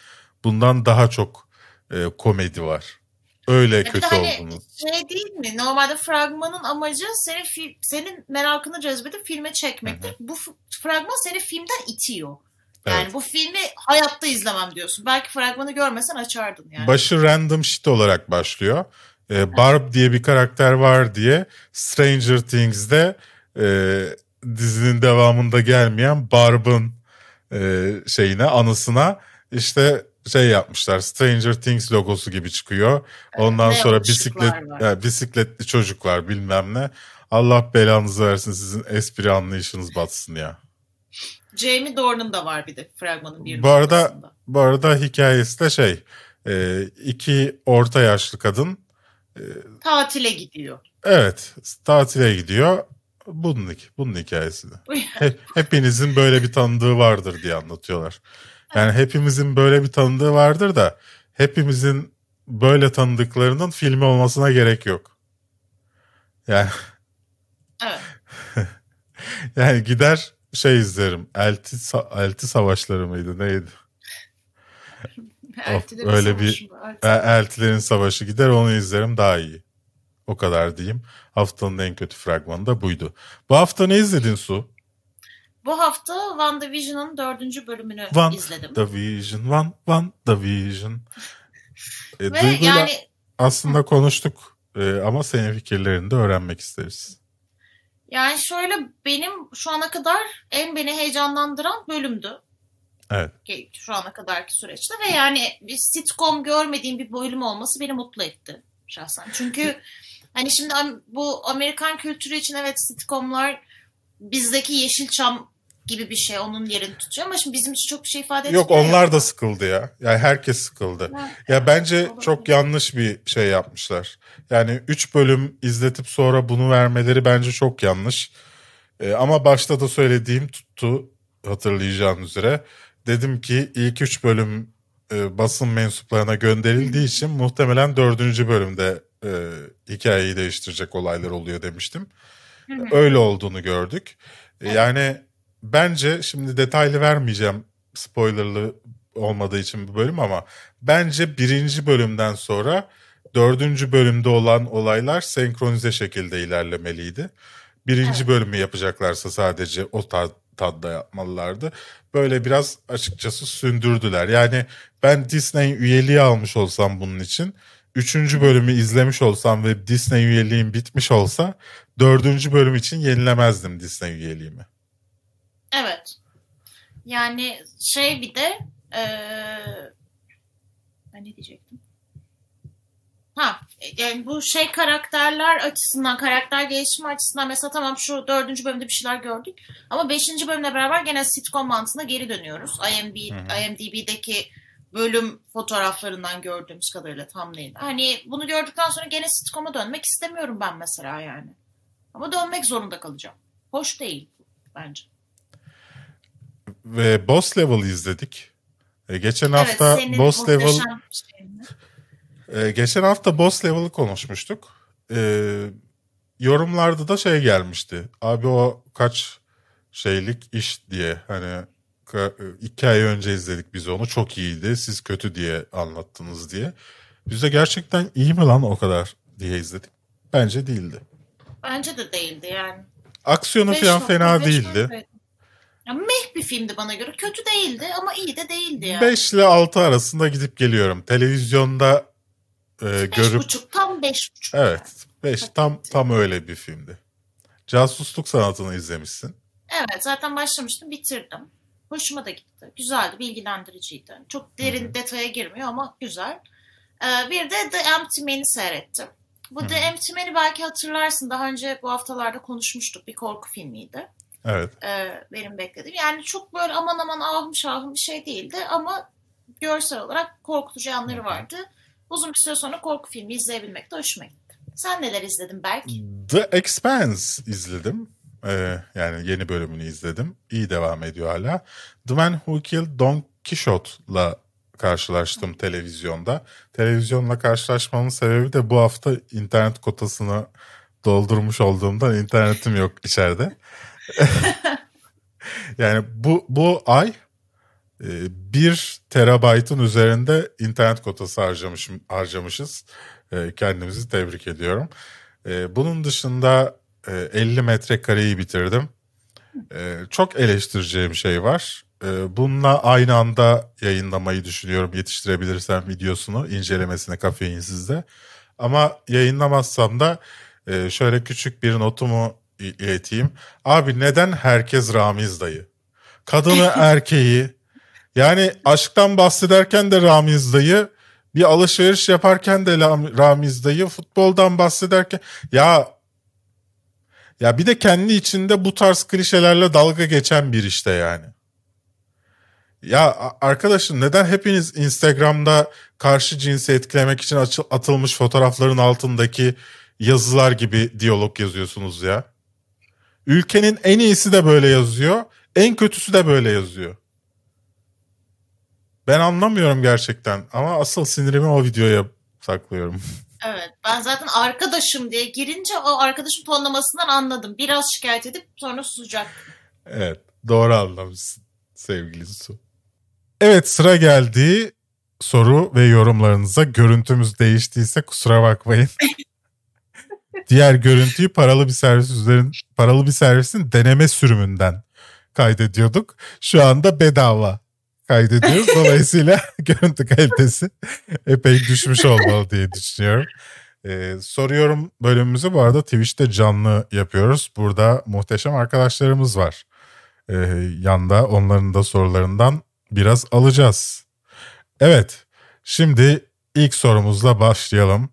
bundan daha çok e, komedi var. Öyle Ya bir de kötü hani olduğunu. şey değil mi? Normalde fragmanın amacı senin fi- senin merakını cezbedip filme çekmektir. Bu f- fragman seni filmden itiyor. Yani Evet. bu filmi hayatta izlemem diyorsun. Belki fragmanı görmesen açardın yani. Başı random shit olarak başlıyor. E, Barb diye bir karakter var diye Stranger Things'de e, dizinin devamında gelmeyen Barb'ın e, şeyine anısına işte şey yapmışlar. Stranger Things logosu gibi çıkıyor. Ondan ne sonra bisiklet var. ya, bisikletli çocuklar bilmem ne. Allah belanızı versin sizin espri anlayışınız batsın ya. Jamie Dornan da var bir de fragmanın bir Bu arada noktasında. bu arada hikayesi de şey e, iki orta yaşlı kadın tatile gidiyor. Evet, tatile gidiyor. Bunun, bunun hikayesi de. He- hepinizin böyle bir tanıdığı vardır diye anlatıyorlar. Yani hepimizin böyle bir tanıdığı vardır da hepimizin böyle tanıdıklarının filmi olmasına gerek yok. Yani evet. yani gider şey izlerim. Elti Elti savaşları mıydı neydi? Eltilerin öyle bir- savaşı var. E- Eltilerin savaşı gider onu izlerim daha iyi. O kadar diyeyim. Haftanın en kötü fragmanı da buydu. Bu hafta ne izledin Su? Bu hafta WandaVision'ın dördüncü bölümünü One izledim. The Vision, One, One The Vision. E, Ve yani aslında konuştuk e, ama senin fikirlerini de öğrenmek isteriz. yani şöyle benim şu ana kadar en beni heyecanlandıran bölümdü. Evet. şu ana kadarki süreçte ve yani bir sitcom görmediğim bir bölüm olması beni mutlu etti şahsen. Çünkü hani şimdi bu Amerikan kültürü için evet sitcomlar bizdeki Yeşilçam gibi bir şey onun yerini tutuyor ama şimdi bizim için çok bir şey ifade etmiyor. Yok onlar da sıkıldı ya. Yani herkes sıkıldı. Ya bence çok yanlış bir şey yapmışlar. Yani 3 bölüm izletip sonra bunu vermeleri bence çok yanlış. E, ama başta da söylediğim tuttu hatırlayacağın üzere. Dedim ki ilk 3 bölüm e, basın mensuplarına gönderildiği için muhtemelen 4. bölümde e, hikayeyi değiştirecek olaylar oluyor demiştim. Öyle olduğunu gördük. E, Yani bence şimdi detaylı vermeyeceğim spoilerlı olmadığı için bu bölüm ama bence birinci bölümden sonra dördüncü bölümde olan olaylar senkronize şekilde ilerlemeliydi. Birinci Evet. bölümü yapacaklarsa sadece o tad, tadda yapmalılardı. Böyle biraz açıkçası sündürdüler. Yani ben Disney üyeliği almış olsam bunun için üçüncü bölümü izlemiş olsam ve Disney üyeliğim bitmiş olsa dördüncü bölüm için yenilemezdim Disney üyeliğimi. Evet. Yani şey bir de eee ben ne diyecektim? Ha, yani bu şey karakterler açısından, karakter gelişimi açısından mesela tamam şu dördüncü bölümde bir şeyler gördük. Ama beşinci bölümle beraber gene sitcom mantığına geri dönüyoruz. IMB. IMDb'deki bölüm fotoğraflarından gördüğümüz kadarıyla tam değil. Hani bunu gördükten sonra gene sitcom'a dönmek istemiyorum ben mesela yani. Ama dönmek zorunda kalacağım. Hoş değil bence. Ve Boss Level izledik. E, geçen hafta evet, senin Boss Level e, geçen hafta Boss Level'ı konuşmuştuk. E, yorumlarda da şey gelmişti. Abi o kaç şeylik iş diye hani ka- iki ay önce izledik biz onu çok iyiydi siz kötü diye anlattınız diye. Biz de gerçekten iyi mi lan o kadar diye izledik. Bence değildi. Bence de değildi yani. Aksiyonu Beş falan nokta fena beş değildi. nokta- Ya meh bir filmdi bana göre. Kötü değildi ama iyi de değildi yani. 5 ile 6 arasında gidip geliyorum. Televizyonda e, Beş görüp buçuk, tam beş buçuk. Evet. 5 tam tam öyle bir filmdi. Casusluk sanatını izlemişsin. Evet zaten başlamıştım bitirdim. Hoşuma da gitti. Güzeldi, bilgilendiriciydi. Çok derin detaya girmiyor ama güzel. Ee, bir de The Empty Man'i seyrettim. Bu The Empty Man'i belki hatırlarsın. Daha önce bu haftalarda konuşmuştuk. Bir korku filmiydi. Evet. Ee, benim beklediğim. Yani çok böyle aman aman ahım şahım bir şey değildi ama görsel olarak korkutucu yanları vardı. Uzun bir süre sonra korku filmi izleyebilmek de hoşuma gitti. Sen neler izledin Berk? The Expanse izledim. Ee, yani yeni bölümünü izledim. İyi devam ediyor hala. The Man Who Killed Don Quixote'la karşılaştım televizyonda. Televizyonla karşılaşmamın sebebi de bu hafta internet kotasını doldurmuş olduğumdan internetim yok içeride. yani bu bu ay e, bir terabaytın üzerinde internet kotası harcamışım harcamışız. E, kendimizi tebrik ediyorum. E, bunun dışında e, 50 metrekareyi bitirdim. E, çok eleştireceğim şey var. E, bununla aynı anda yayınlamayı düşünüyorum yetiştirebilirsem videosunu, incelemesini kafeinsizde. Ama yayınlamazsam da e, şöyle küçük bir notumu ileteyim. Abi neden herkes Ramiz dayı? Kadını erkeği yani aşktan bahsederken de Ramiz dayı bir alışveriş yaparken de Ramiz dayı futboldan bahsederken ya ya bir de kendi içinde bu tarz klişelerle dalga geçen bir işte yani. Ya arkadaşım neden hepiniz Instagram'da karşı cinsi etkilemek için atılmış fotoğrafların altındaki yazılar gibi diyalog yazıyorsunuz ya? Ülkenin en iyisi de böyle yazıyor, en kötüsü de böyle yazıyor. Ben anlamıyorum gerçekten ama asıl sinirimi o videoya saklıyorum. Evet ben zaten arkadaşım diye girince o arkadaşım tonlamasından anladım. Biraz şikayet edip sonra susacak. Evet doğru anlamışsın sevgili Su. Evet sıra geldi soru ve yorumlarınıza. Görüntümüz değiştiyse kusura bakmayın. Diğer görüntüyü paralı bir servis üzerin paralı bir servisin deneme sürümünden kaydediyorduk. Şu anda bedava kaydediyoruz. Dolayısıyla görüntü kalitesi epey düşmüş olmalı diye düşünüyorum. Ee, soruyorum bölümümüzü bu arada Twitch'te canlı yapıyoruz. Burada muhteşem arkadaşlarımız var. Ee, yanda onların da sorularından biraz alacağız. Evet şimdi ilk sorumuzla başlayalım.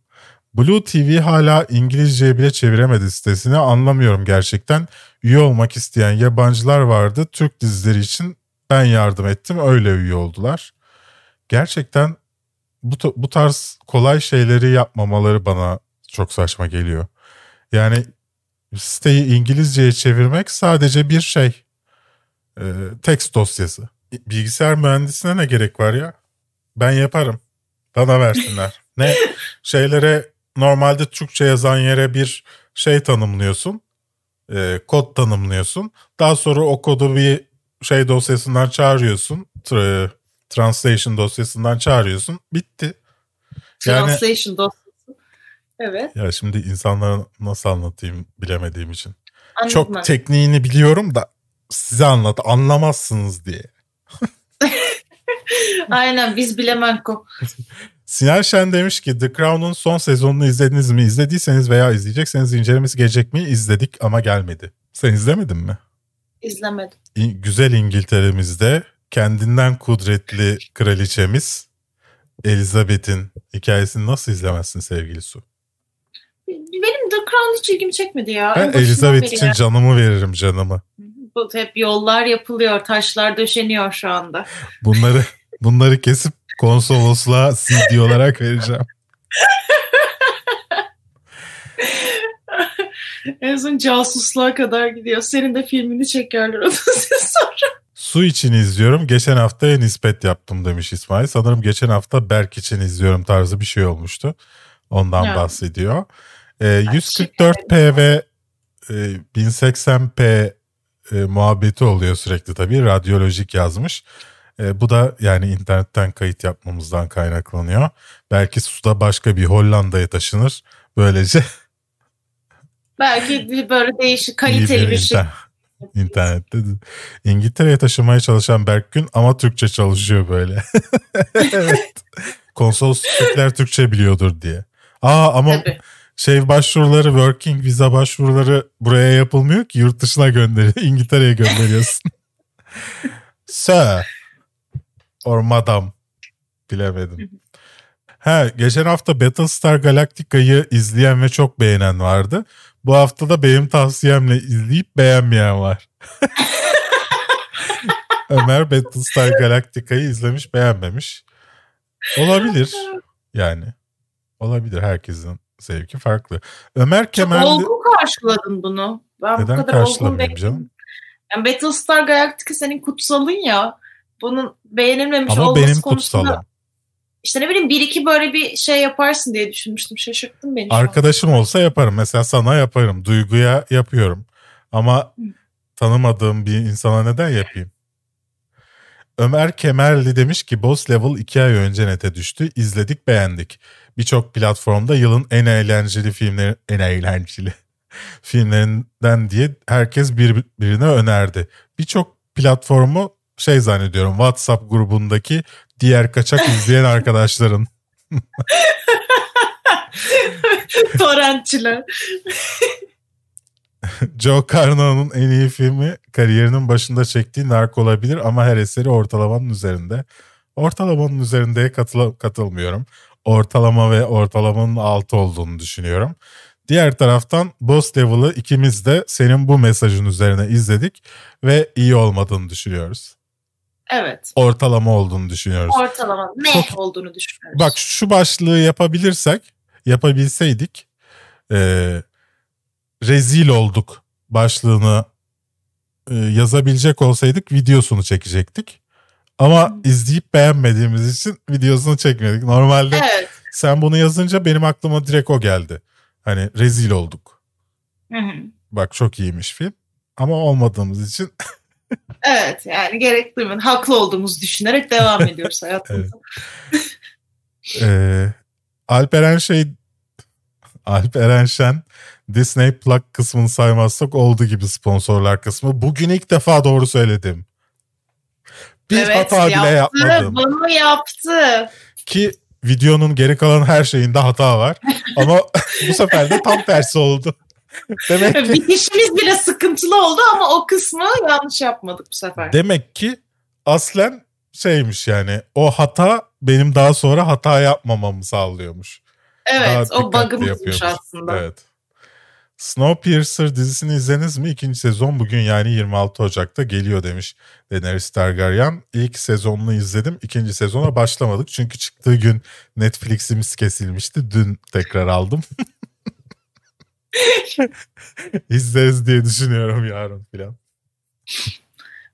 Blue TV hala İngilizceye bile çeviremedi sitesini anlamıyorum gerçekten. Üye olmak isteyen yabancılar vardı. Türk dizileri için ben yardım ettim öyle üye oldular. Gerçekten bu, bu tarz kolay şeyleri yapmamaları bana çok saçma geliyor. Yani siteyi İngilizceye çevirmek sadece bir şey. Ee, text dosyası. Bilgisayar mühendisine ne gerek var ya? Ben yaparım. Bana versinler. ne şeylere normalde Türkçe yazan yere bir şey tanımlıyorsun. e, kod tanımlıyorsun. Daha sonra o kodu bir şey dosyasından çağırıyorsun. Tra- translation dosyasından çağırıyorsun. Bitti. Yani Translation dosyası. Evet. ya şimdi insanlara nasıl anlatayım bilemediğim için. Anladım. Çok ben. tekniğini biliyorum da size anlat anlamazsınız diye. Aynen biz bilemenko. Sinan Şen demiş ki The Crown'un son sezonunu izlediniz mi? İzlediyseniz veya izleyecekseniz incelemesi gelecek mi? İzledik ama gelmedi. Sen izlemedin mi? İzlemedim. İ- Güzel İngiltere'mizde kendinden kudretli kraliçemiz Elizabeth'in hikayesini nasıl izlemezsin sevgili Su? Benim The Crown hiç ilgimi çekmedi ya. En Ben Elizabeth için ya. canımı veririm canımı. Bu hep yollar yapılıyor, taşlar döşeniyor şu anda. Bunları bunları kesip konsolosluğa CD olarak vereceğim. En son casusluğa kadar gidiyor. Senin de filmini çekerler onu sonra. Su için izliyorum. Geçen haftaya nispet yaptım demiş İsmail. Sanırım geçen hafta Berk için izliyorum tarzı bir şey olmuştu. Ondan Ya. bahsediyor. Ee, 144p ve e, 1080p e, muhabbeti oluyor sürekli tabii. Radyolojik yazmış. E, bu da yani internetten kayıt yapmamızdan kaynaklanıyor. Belki suda başka bir Hollanda'ya taşınır. Böylece Belki bir böyle değişik, kaliteli bir şey. inter- İnternette. İngiltere'ye taşımaya çalışan Berkgün ama Türkçe çalışıyor böyle. evet. Konsolosluklar Türkçe biliyordur diye. Aa ama Tabii. şey başvuruları, working visa başvuruları buraya yapılmıyor ki yurt dışına gönderiyor. İngiltere'ye gönderiyorsun. Sir or madam bilemedim. Ha, geçen hafta Battlestar Galactica'yı izleyen ve çok beğenen vardı. Bu hafta da benim tavsiyemle izleyip beğenmeyen var. Ömer Battlestar Galactica'yı izlemiş beğenmemiş. Olabilir yani. Olabilir herkesin zevki farklı. Ömer Çok Kemal olgun karşıladın bunu. Ben bu neden kadar olgun karşılamayayım canım? Yani Battlestar Galactica senin kutsalın ya. Bunun beğenilmemiş Ama olması benim konusunda kutsalım. işte ne bileyim bir iki böyle bir şey yaparsın diye düşünmüştüm. Şaşırttın beni. şu an. Arkadaşım olsa yaparım. Mesela sana yaparım. Duyguya yapıyorum. Ama tanımadığım bir insana neden yapayım? Ömer Kemerli demiş ki Boss Level 2 ay önce nete düştü. İzledik beğendik. Birçok platformda yılın en eğlenceli filmleri en eğlenceli filmlerinden diye herkes birbirine önerdi. Birçok platformu şey zannediyorum WhatsApp grubundaki diğer kaçak izleyen arkadaşların. Torrentçiler. Joe Carnahan'ın en iyi filmi kariyerinin başında çektiği Narco olabilir ama her eseri ortalamanın üzerinde. Ortalamanın üzerindeye katıla- katılmıyorum. Ortalama ve ortalamanın altı olduğunu düşünüyorum. Diğer taraftan Boss Level'ı ikimiz de senin bu mesajın üzerine izledik ve iyi olmadığını düşünüyoruz. Evet. Ortalama olduğunu düşünüyoruz. Ortalama ne Çok- olduğunu düşünüyoruz. Bak şu başlığı yapabilirsek, yapabilseydik eee, rezil olduk başlığını eee, yazabilecek olsaydık videosunu çekecektik. Ama izleyip beğenmediğimiz için videosunu çekmedik. Normalde Evet. sen bunu yazınca benim aklıma direkt o geldi. Hani rezil olduk. Hı hı. Bak çok iyiymiş film. Ama olmadığımız için Evet yani gerek duymayın. Haklı olduğumuzu düşünerek devam ediyoruz hayatımıza. Ee, Alperen şey Alperen Şen Disney Plus kısmını saymazsak oldu gibi sponsorlar kısmı. Bugün ilk defa doğru söyledim. Bir Evet, hata bile yaptı, yapmadım. Bunu yaptı. Ki videonun geri kalan her şeyinde hata var. Ama bu sefer de tam tersi oldu. Demek ki, Bitişimiz bile sıkıntılı oldu ama o kısmı yanlış yapmadık bu sefer. demek ki aslen şeymiş yani o hata benim daha sonra hata yapmamamı sağlıyormuş. evet daha o bug'ımızmış aslında. Evet. Snowpiercer dizisini izlediniz mi? İkinci sezon bugün yani 26 Ocak'ta geliyor demiş Daenerys Targaryen. İlk sezonunu izledim. İkinci sezona başlamadık. Çünkü çıktığı gün Netflix'imiz kesilmişti. Dün tekrar aldım. İzleriz diye düşünüyorum yarın filan.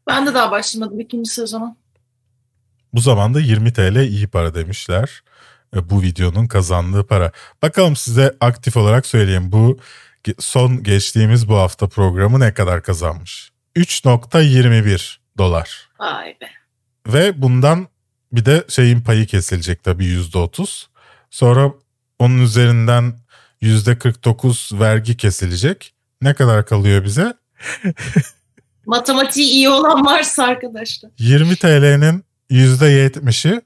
Ben de daha başlamadım ikinci sezona. Bu zamanda 20 TL iyi para demişler. E, Bu videonun kazandığı para. Bakalım size aktif olarak söyleyeyim. Bu son geçtiğimiz bu hafta programı ne kadar kazanmış? 3.21 dolar. Vay be. Ve bundan bir de şeyin payı kesilecek tabii %30. Sonra onun üzerinden %49 vergi kesilecek. Ne kadar kalıyor bize? Matematiği iyi olan varsa arkadaşlar. 20 TL'nin %70'i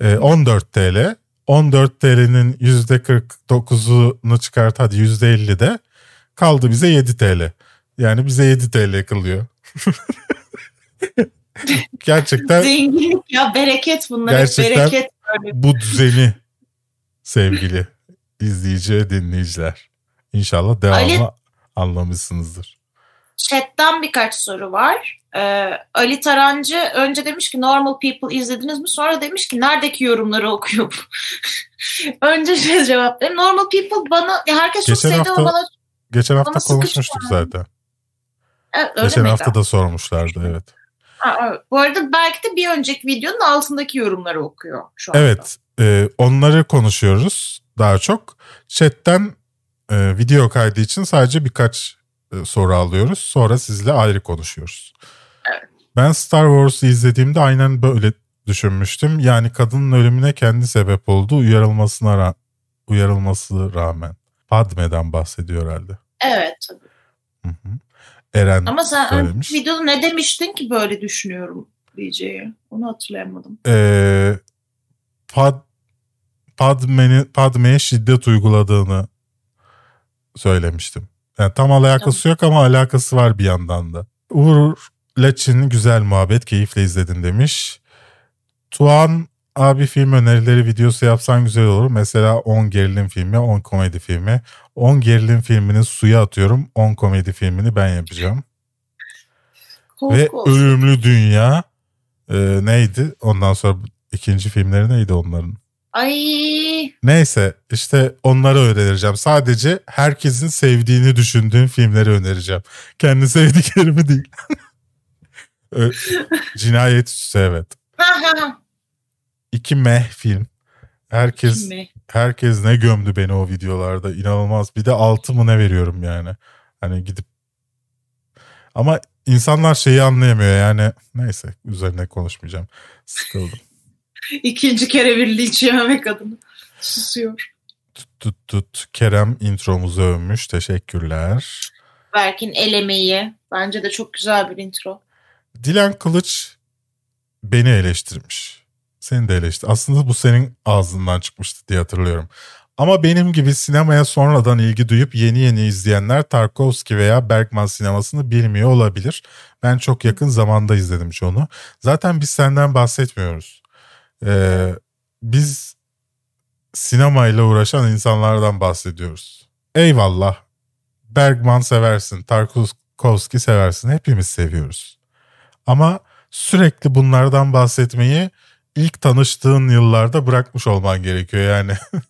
e, 14 TL. 14 TL'nin %49'unu çıkart hadi %50 de kaldı bize 7 TL. Yani bize 7 TL kalıyor. Gerçekten Zenginlik ya bereket bunlar. Gerçekten- Bereket bu düzeni sevgili izleyici ve dinleyiciler. İnşallah devamını Ali- anlamışsınızdır. Chat'ten birkaç soru var. Ee, Ali Tarancı önce demiş ki Normal People izlediniz mi? Sonra demiş ki neredeki yorumları okuyor bu? önce şey cevap. Normal People bana ya herkes çok Geçen sevdi hafta- bana Geçen hafta konuşmuştuk zaten. evet, Geçen hafta da sormuşlardı evet. Ha. Bu arada belki de bir önceki videonun altındaki yorumları okuyor şu anda. Evet, e, onları konuşuyoruz daha çok. Chat'ten e, video kaydı için sadece birkaç e, soru alıyoruz. Sonra sizle ayrı konuşuyoruz. Evet. Ben Star Wars'u izlediğimde aynen böyle düşünmüştüm. Yani kadının ölümüne kendi sebep oldu. Uyarılmasına ra- uyarılması rağmen. Padme'den bahsediyor herhalde. Evet. tabii. Hı hı. Eren Ama sen söylemiş. videoda ne demiştin ki böyle düşünüyorum diyeceği. Onu hatırlayamadım. e, Pad, Padme'nin Padme'ye şiddet uyguladığını söylemiştim. Yani tam alakası yok ama alakası var bir yandan da. Uğur Leçin güzel muhabbet keyifle izledin demiş. Tuğan abi film önerileri videosu yapsan güzel olur. Mesela 10 gerilim filmi, 10 komedi filmi. 10 gerilim filmini suya atıyorum. 10 komedi filmini ben yapacağım. Ve olsun. Ölümlü Dünya e, neydi? Ondan sonra ikinci filmleri neydi onların? Ay Neyse işte onları önereceğim. Sadece herkesin sevdiğini düşündüğüm filmleri önereceğim. Kendi sevdiklerimi değil. Cinayet Süsü evet. İki meh film. Herkes Kimi? herkes ne gömdü beni o videolarda. İnanılmaz. Bir de altı mı ne veriyorum yani. Hani gidip ama insanlar şeyi anlayamıyor yani. Neyse üzerine konuşmayacağım. Sıkıldım. İkinci kere bir linç yememek adına. Susuyor. Tut tut. Kerem intromuzu övmüş. Teşekkürler. Berk'in el emeği. Bence de çok güzel bir intro. Dilan Kılıç beni eleştirmiş. Seni de eleştir. Aslında bu senin ağzından çıkmıştı diye hatırlıyorum. Ama benim gibi sinemaya sonradan ilgi duyup yeni yeni izleyenler Tarkovski veya Bergman sinemasını bilmiyor olabilir. Ben çok yakın zamanda izledim onu. Zaten biz senden bahsetmiyoruz. Ee, biz sinemayla uğraşan insanlardan bahsediyoruz. Eyvallah. Bergman seversin, Tarkovski seversin. Hepimiz seviyoruz. Ama sürekli bunlardan bahsetmeyi ilk tanıştığın yıllarda bırakmış olman gerekiyor yani.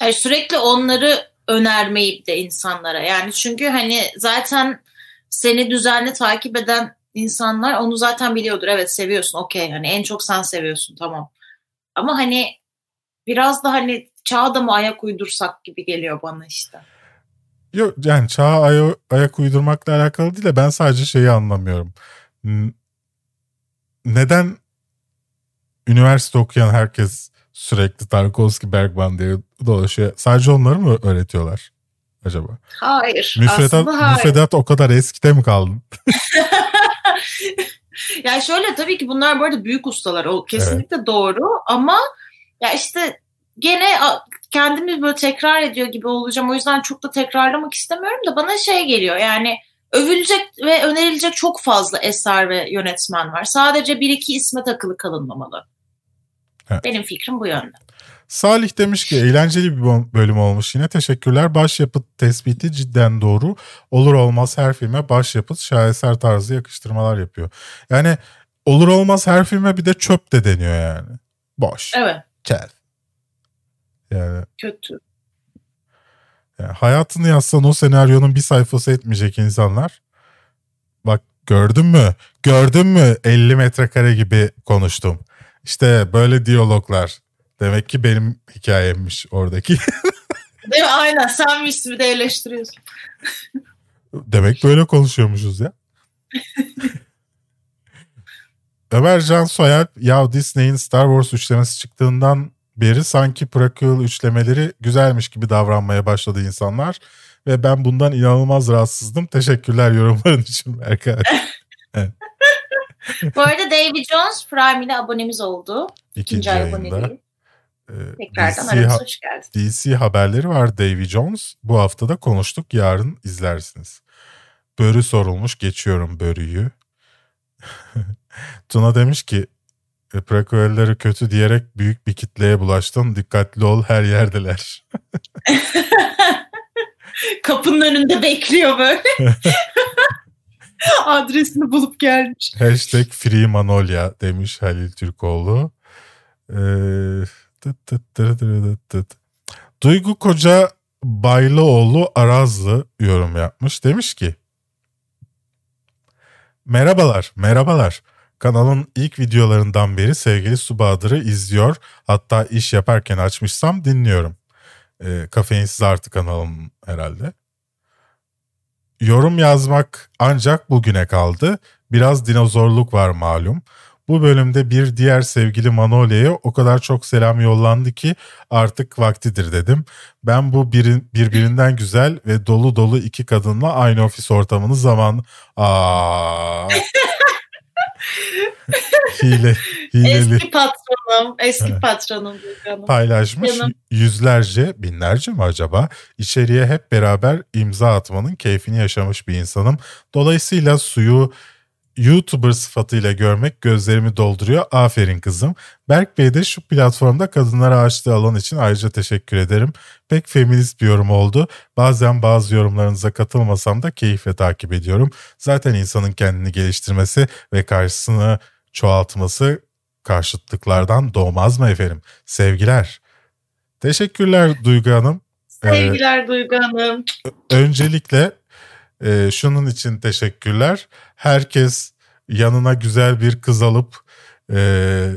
Yani sürekli onları önermeyip de insanlara. Yani çünkü hani zaten seni düzenli takip eden insanlar onu zaten biliyordur. Evet seviyorsun okey. Hani en çok sen seviyorsun tamam. Ama hani biraz da hani çağda mı ayak uydursak gibi geliyor bana işte. Yok yani çağa aya- ayak uydurmakla alakalı değil de ben sadece şeyi anlamıyorum. Neden üniversite okuyan herkes sürekli Tarkovski Bergman diye dolaşıyor? Sadece onları mı öğretiyorlar? acaba? Hayır. Müfredat, aslında hayır. müfredat o kadar eskide mi kaldın? yani şöyle tabii ki bunlar bu arada büyük ustalar. O kesinlikle doğru ama ya işte gene kendimi böyle tekrar ediyor gibi olacağım. O yüzden çok da tekrarlamak istemiyorum da bana şey geliyor yani övülecek ve önerilecek çok fazla eser ve yönetmen var. Sadece bir iki isme takılı kalınmamalı. Evet. Benim fikrim bu yönde. Salih demiş ki eğlenceli bir bö- bölüm olmuş yine teşekkürler. Başyapıt tespiti cidden doğru. Olur olmaz her filme başyapıt şaheser tarzı yakıştırmalar yapıyor. Yani olur olmaz her filme bir de çöp de deniyor yani. Boş. Evet Kel. Yani, kötü. yani hayatını yazsan o senaryonun bir sayfası etmeyecek insanlar. Bak gördün mü? Gördün mü 50 metrekare gibi konuştum. İşte böyle diyaloglar. Demek ki benim hikayemmiş oradaki. Değil mi? Aynen sen bir de eleştiriyorsun. Demek böyle konuşuyormuşuz ya. Ömer Can Soyer ya Disney'in Star Wars üçlemesi çıktığından beri sanki prequel üçlemeleri güzelmiş gibi davranmaya başladı insanlar. Ve ben bundan inanılmaz rahatsızdım. Teşekkürler yorumların için Berkay. Bu arada Davy Jones Prime ile abonemiz oldu. İkinci İkinci ay yayında. aboneliği. Ee, Tekrardan DC, aramıza hoş geldin. DC haberleri var Davy Jones. Bu hafta da konuştuk. Yarın izlersiniz. Börü sorulmuş. Geçiyorum börüyü. Tuna demiş ki "E, prequelleri kötü diyerek büyük bir kitleye bulaştın. Dikkatli ol her yerdeler. Kapının önünde bekliyor böyle. Adresini bulup gelmiş. Hashtag Free Manolya demiş Halil Türkoğlu. Ee, Duygu Koca Baylıoğlu Arazlı yorum yapmış. Demiş ki Merhabalar, merhabalar. Kanalın ilk videolarından beri sevgili Su Bahadır'ı izliyor. Hatta iş yaparken açmışsam dinliyorum. Ee, Kafeinsiz Artı kanalım herhalde. Yorum yazmak ancak bugüne kaldı. Biraz dinozorluk var malum. Bu bölümde bir diğer sevgili Manolya'ya o kadar çok selam yollandı ki artık vaktidir dedim. Ben bu birin, birbirinden güzel ve dolu dolu iki kadınla aynı ofis ortamını zaman... Aa. Hile, hileli Eski patronum, eski patronum. Canım. paylaşmış Canım. yüzlerce binlerce mi acaba içeriye hep beraber imza atmanın keyfini yaşamış bir insanım. Dolayısıyla suyu YouTuber sıfatıyla görmek gözlerimi dolduruyor. Aferin kızım. Berk Bey de şu platformda kadınlara açtığı alan için ayrıca teşekkür ederim. Pek feminist bir yorum oldu. Bazen bazı yorumlarınıza katılmasam da keyifle takip ediyorum. Zaten insanın kendini geliştirmesi ve karşısını çoğaltması karşıtlıklardan doğmaz mı efendim? Sevgiler. Teşekkürler Duygu Hanım. Ee, Sevgiler Duygu Hanım. öncelikle e, şunun için teşekkürler. Herkes yanına güzel bir kız alıp e,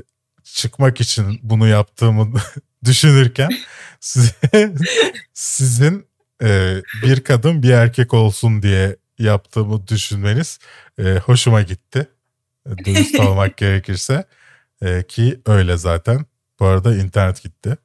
çıkmak için bunu yaptığımı düşünürken size, sizin e, bir kadın bir erkek olsun diye yaptığımı düşünmeniz e, hoşuma gitti. Dürüst olmak gerekirse E, ki öyle zaten. Bu arada internet gitti.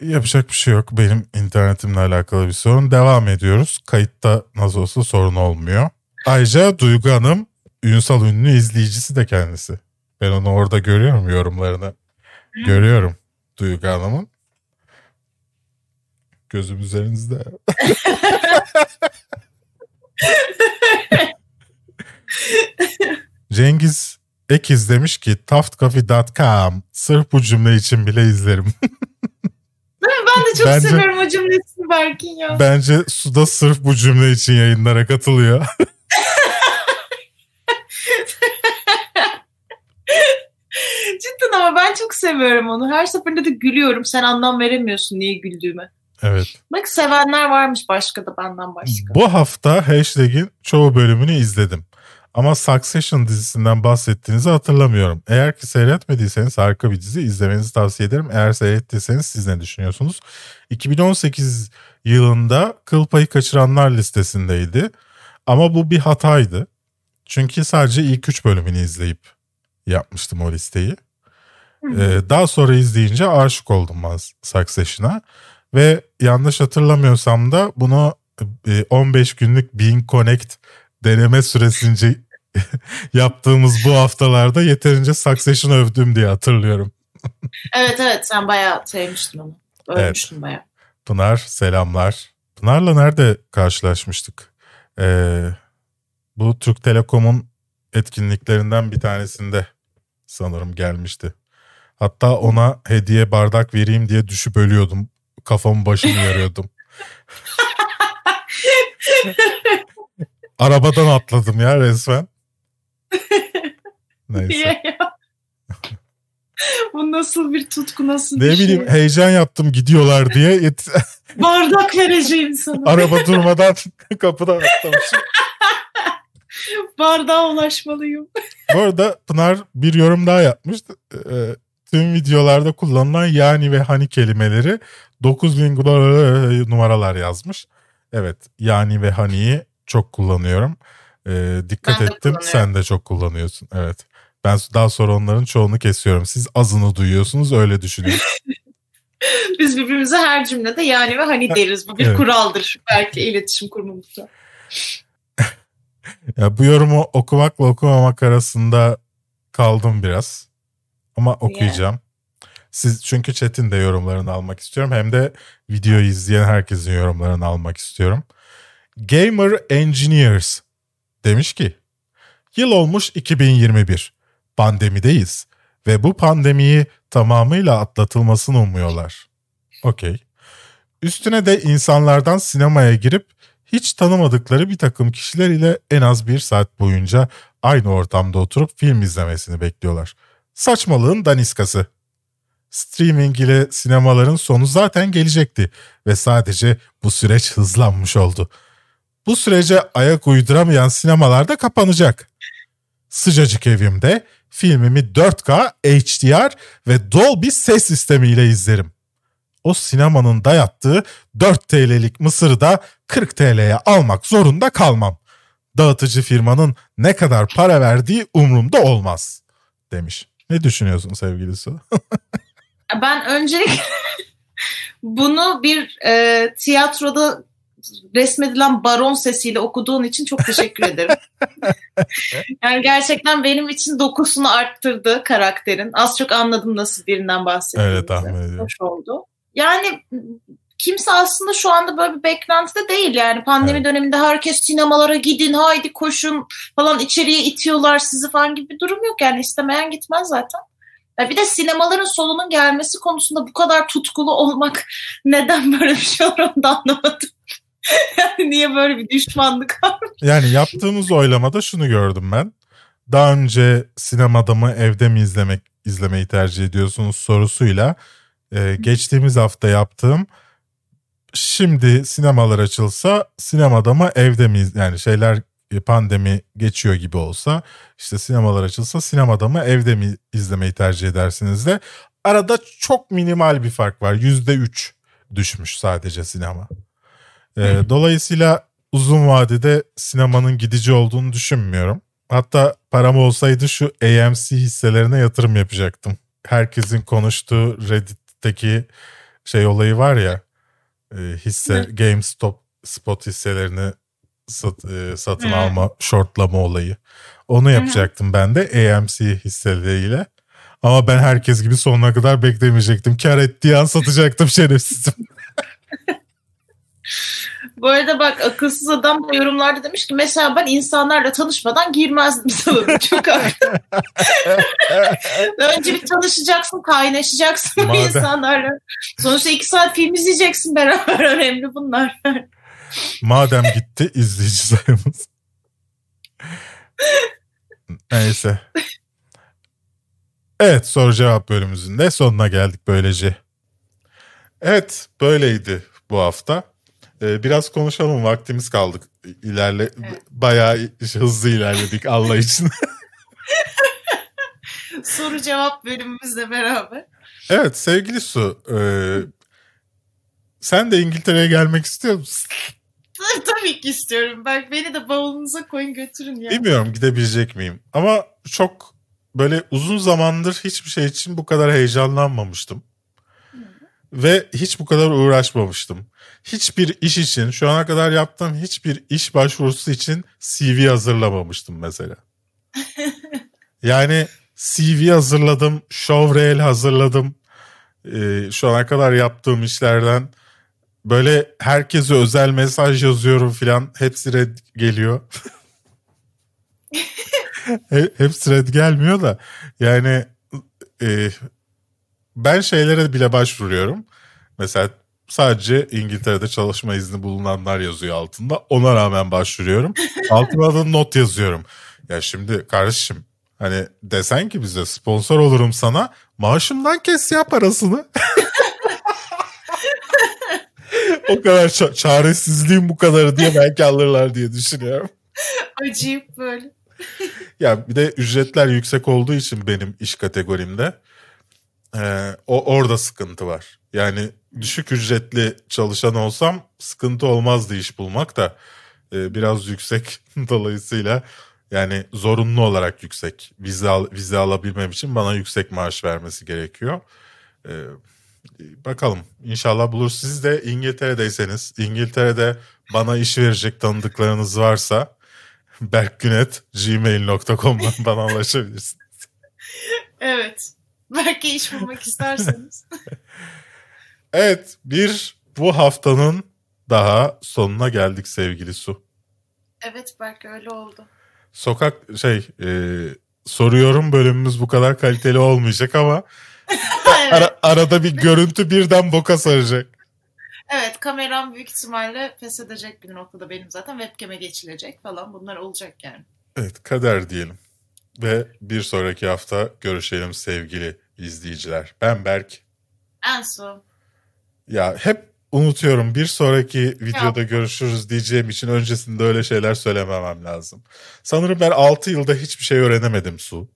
Yapacak bir şey yok. Benim internetimle alakalı bir sorun. Devam ediyoruz. Kayıtta nasıl olsa sorun olmuyor. Ayrıca Duygu Hanım Ünsal ünlü izleyicisi de kendisi. Ben onu orada görüyorum yorumlarını. Görüyorum Duygu Hanım'ın. Gözüm üzerinizde. Cengiz Ekiz demiş ki taftcoffee.com sırf bu cümle için bile izlerim. Ben de çok Bence- seviyorum o cümlesini Berkin ya. Bence Suda sırf bu cümle için yayınlara katılıyor. Cidden ama ben çok seviyorum onu. Her seferinde de gülüyorum. Sen anlam veremiyorsun niye güldüğüme. evet. Bak sevenler varmış başka da benden başka. Bu hafta hashtag'in çoğu bölümünü izledim. Ama Succession dizisinden bahsettiğinizi hatırlamıyorum. Eğer ki seyretmediyseniz harika bir dizi izlemenizi tavsiye ederim. Eğer seyrettiyseniz siz ne düşünüyorsunuz? 2018 yılında kıl payı kaçıranlar listesindeydi. Ama bu bir hataydı. Çünkü sadece ilk 3 bölümünü izleyip yapmıştım o listeyi. Ee, daha sonra izleyince aşık oldum ben Succession'a. Ve yanlış hatırlamıyorsam da bunu e, 15 günlük Being Connect deneme süresince yaptığımız bu haftalarda yeterince Succession övdüm diye hatırlıyorum. Evet evet sen bayağı sevmiştin onu. Övmüştün bayağı. Pınar selamlar. Pınar'la nerede karşılaşmıştık? Ee, bu Türk Telekom'un etkinliklerinden bir tanesinde sanırım gelmişti. Hatta ona hediye bardak vereyim diye düşüp ölüyordum. Kafamı başımı yarıyordum. Arabadan atladım ya resmen. Neyse. Bu nasıl bir tutku nasıl Ne bir bileyim şey? heyecan yaptım gidiyorlar diye Bardak vereceğim sana. araba durmadan kapıdan atlamışım. Bardağa ulaşmalıyım. Bu arada Pınar bir yorum daha yapmış. Ee, tüm videolarda kullanılan yani ve hani kelimeleri 9000 glo- numaralar yazmış. Evet yani ve haniyi çok kullanıyorum. Ee, dikkat Ben ettim sen de çok kullanıyorsun. Evet. Ben daha sonra onların çoğunu kesiyorum. Siz azını duyuyorsunuz öyle düşünüyorum. Biz birbirimize her cümlede yani ve hani deriz. Bu bir Evet. kuraldır belki iletişim kurmamızda. ya bu yorumu okumakla okumamak arasında kaldım biraz. Ama okuyacağım. Siz çünkü chat'in de yorumlarını almak istiyorum. Hem de videoyu izleyen herkesin yorumlarını almak istiyorum. Gamer Engineers demiş ki Yıl olmuş 2021. Pandemideyiz ve bu pandemiyi tamamıyla atlatılmasını umuyorlar. Okey. Üstüne de insanlardan sinemaya girip hiç tanımadıkları bir takım kişiler ile en az bir saat boyunca aynı ortamda oturup film izlemesini bekliyorlar. Saçmalığın daniskası. Streaming ile sinemaların sonu zaten gelecekti ve sadece bu süreç hızlanmış oldu. Bu sürece ayak uyduramayan sinemalar da kapanacak. Sıcacık evimde filmimi 4K, HDR ve Dolby ses sistemiyle izlerim. O sinemanın dayattığı 4 TL'lik mısırı da 40 TL'ye almak zorunda kalmam. Dağıtıcı firmanın ne kadar para verdiği umurumda olmaz demiş. Ne düşünüyorsun sevgili Su? Ben öncelikle bunu bir e, tiyatroda resmedilen baron sesiyle okuduğun için çok teşekkür ederim. yani gerçekten benim için dokusunu arttırdı karakterin. Az çok anladım nasıl birinden bahsettiğinizi. Öyle tahmin ediyorum. Hoş oldu. Yani kimse aslında şu anda böyle bir beklentide değil yani pandemi Evet. döneminde herkes sinemalara gidin haydi koşun falan içeriye itiyorlar sizi falan gibi bir durum yok yani istemeyen gitmez zaten. Ya bir de sinemaların sonunun gelmesi konusunda bu kadar tutkulu olmak neden böyle bir şey olur onu da anlamadım. yani niye böyle bir düşmanlık var? Yani yaptığımız oylamada şunu gördüm ben. Daha önce sinemada mı evde mi izlemek izlemeyi tercih ediyorsunuz sorusuyla e, geçtiğimiz hafta yaptığım şimdi sinemalar açılsa sinemada mı evde mi yani şeyler e, pandemi geçiyor gibi olsa işte sinemalar açılsa sinemada mı evde mi izlemeyi tercih edersiniz de arada çok minimal bir fark var yüzde üç düşmüş sadece sinema. E, dolayısıyla uzun vadede sinemanın gidici olduğunu düşünmüyorum. Hatta param olsaydı şu AMC hisselerine yatırım yapacaktım. Herkesin konuştuğu Reddit'teki şey olayı var ya e, hisse GameStop spot hisselerini sat- e, satın Hı. alma shortlama olayı. Onu yapacaktım ben de AMC hisseleriyle. Ama ben herkes gibi sonuna kadar beklemeyecektim. Kar ettiği an satacaktım şerefsizim. Bu arada bak akılsız adam da yorumlarda demiş ki mesela ben insanlarla tanışmadan girmezdim salona. Çok haklı. Önce bir tanışacaksın, kaynaşacaksın Madem- insanlarla. Sonuçta iki saat film izleyeceksin beraber. Önemli bunlar. Madem gitti izleyici sayımız. Neyse. Evet soru cevap bölümümüzün de sonuna geldik böylece. Evet böyleydi bu hafta. Ee, biraz konuşalım vaktimiz kaldık. İlerle Evet. bayağı hızlı ilerledik Allah için. Soru cevap bölümümüzle beraber. evet sevgili Su. e, sen de İngiltere'ye gelmek istiyor musun? Tabii ki istiyorum. Bak beni de bavulunuza koyun götürün ya. Bilmiyorum gidebilecek miyim. Ama çok böyle uzun zamandır hiçbir şey için bu kadar heyecanlanmamıştım. Ve hiç bu kadar uğraşmamıştım. Hiçbir iş için şu ana kadar yaptığım hiçbir iş başvurusu için CV hazırlamamıştım mesela. Yani CV hazırladım, showreel hazırladım. Ee, şu ana kadar yaptığım işlerden böyle herkese özel mesaj yazıyorum filan. Hepsi red geliyor. He- Hepsi red gelmiyor da yani e, ben şeylere bile başvuruyorum. Mesela sadece İngiltere'de çalışma izni bulunanlar yazıyor altında. Ona rağmen başvuruyorum. Altına da not yazıyorum. Ya şimdi kardeşim hani desen ki bize sponsor olurum sana maaşımdan kes ya parasını. o kadar ça- çaresizliğim bu kadarı diye belki alırlar diye düşünüyorum. Acayip böyle. Ya bir de ücretler yüksek olduğu için benim iş kategorimde e, o orada sıkıntı var. Yani düşük ücretli çalışan olsam sıkıntı olmazdı iş bulmak da e, biraz yüksek dolayısıyla yani zorunlu olarak yüksek vize al, vize alabilmem için bana yüksek maaş vermesi gerekiyor. E, bakalım inşallah bulur. Siz de İngiltere'deyseniz İngiltere'de bana iş verecek tanıdıklarınız varsa berkgünet gmail.com'dan bana ulaşabilirsin. Evet. Belki iş bulmak isterseniz. Evet bir bu haftanın daha sonuna geldik sevgili Su. evet belki öyle oldu. Sokak şey e, soruyorum bölümümüz bu kadar kaliteli olmayacak ama evet. ara- arada bir görüntü birden boka saracak. evet kameram büyük ihtimalle pes edecek bir noktada benim zaten webcam'e geçilecek falan bunlar olacak yani. Evet kader diyelim. Ve bir sonraki hafta görüşelim sevgili izleyiciler. Ben Berk. Enso. Ya hep unutuyorum bir sonraki videoda görüşürüz diyeceğim için öncesinde öyle şeyler söylememem lazım. Sanırım ben 6 yılda hiçbir şey öğrenemedim Su.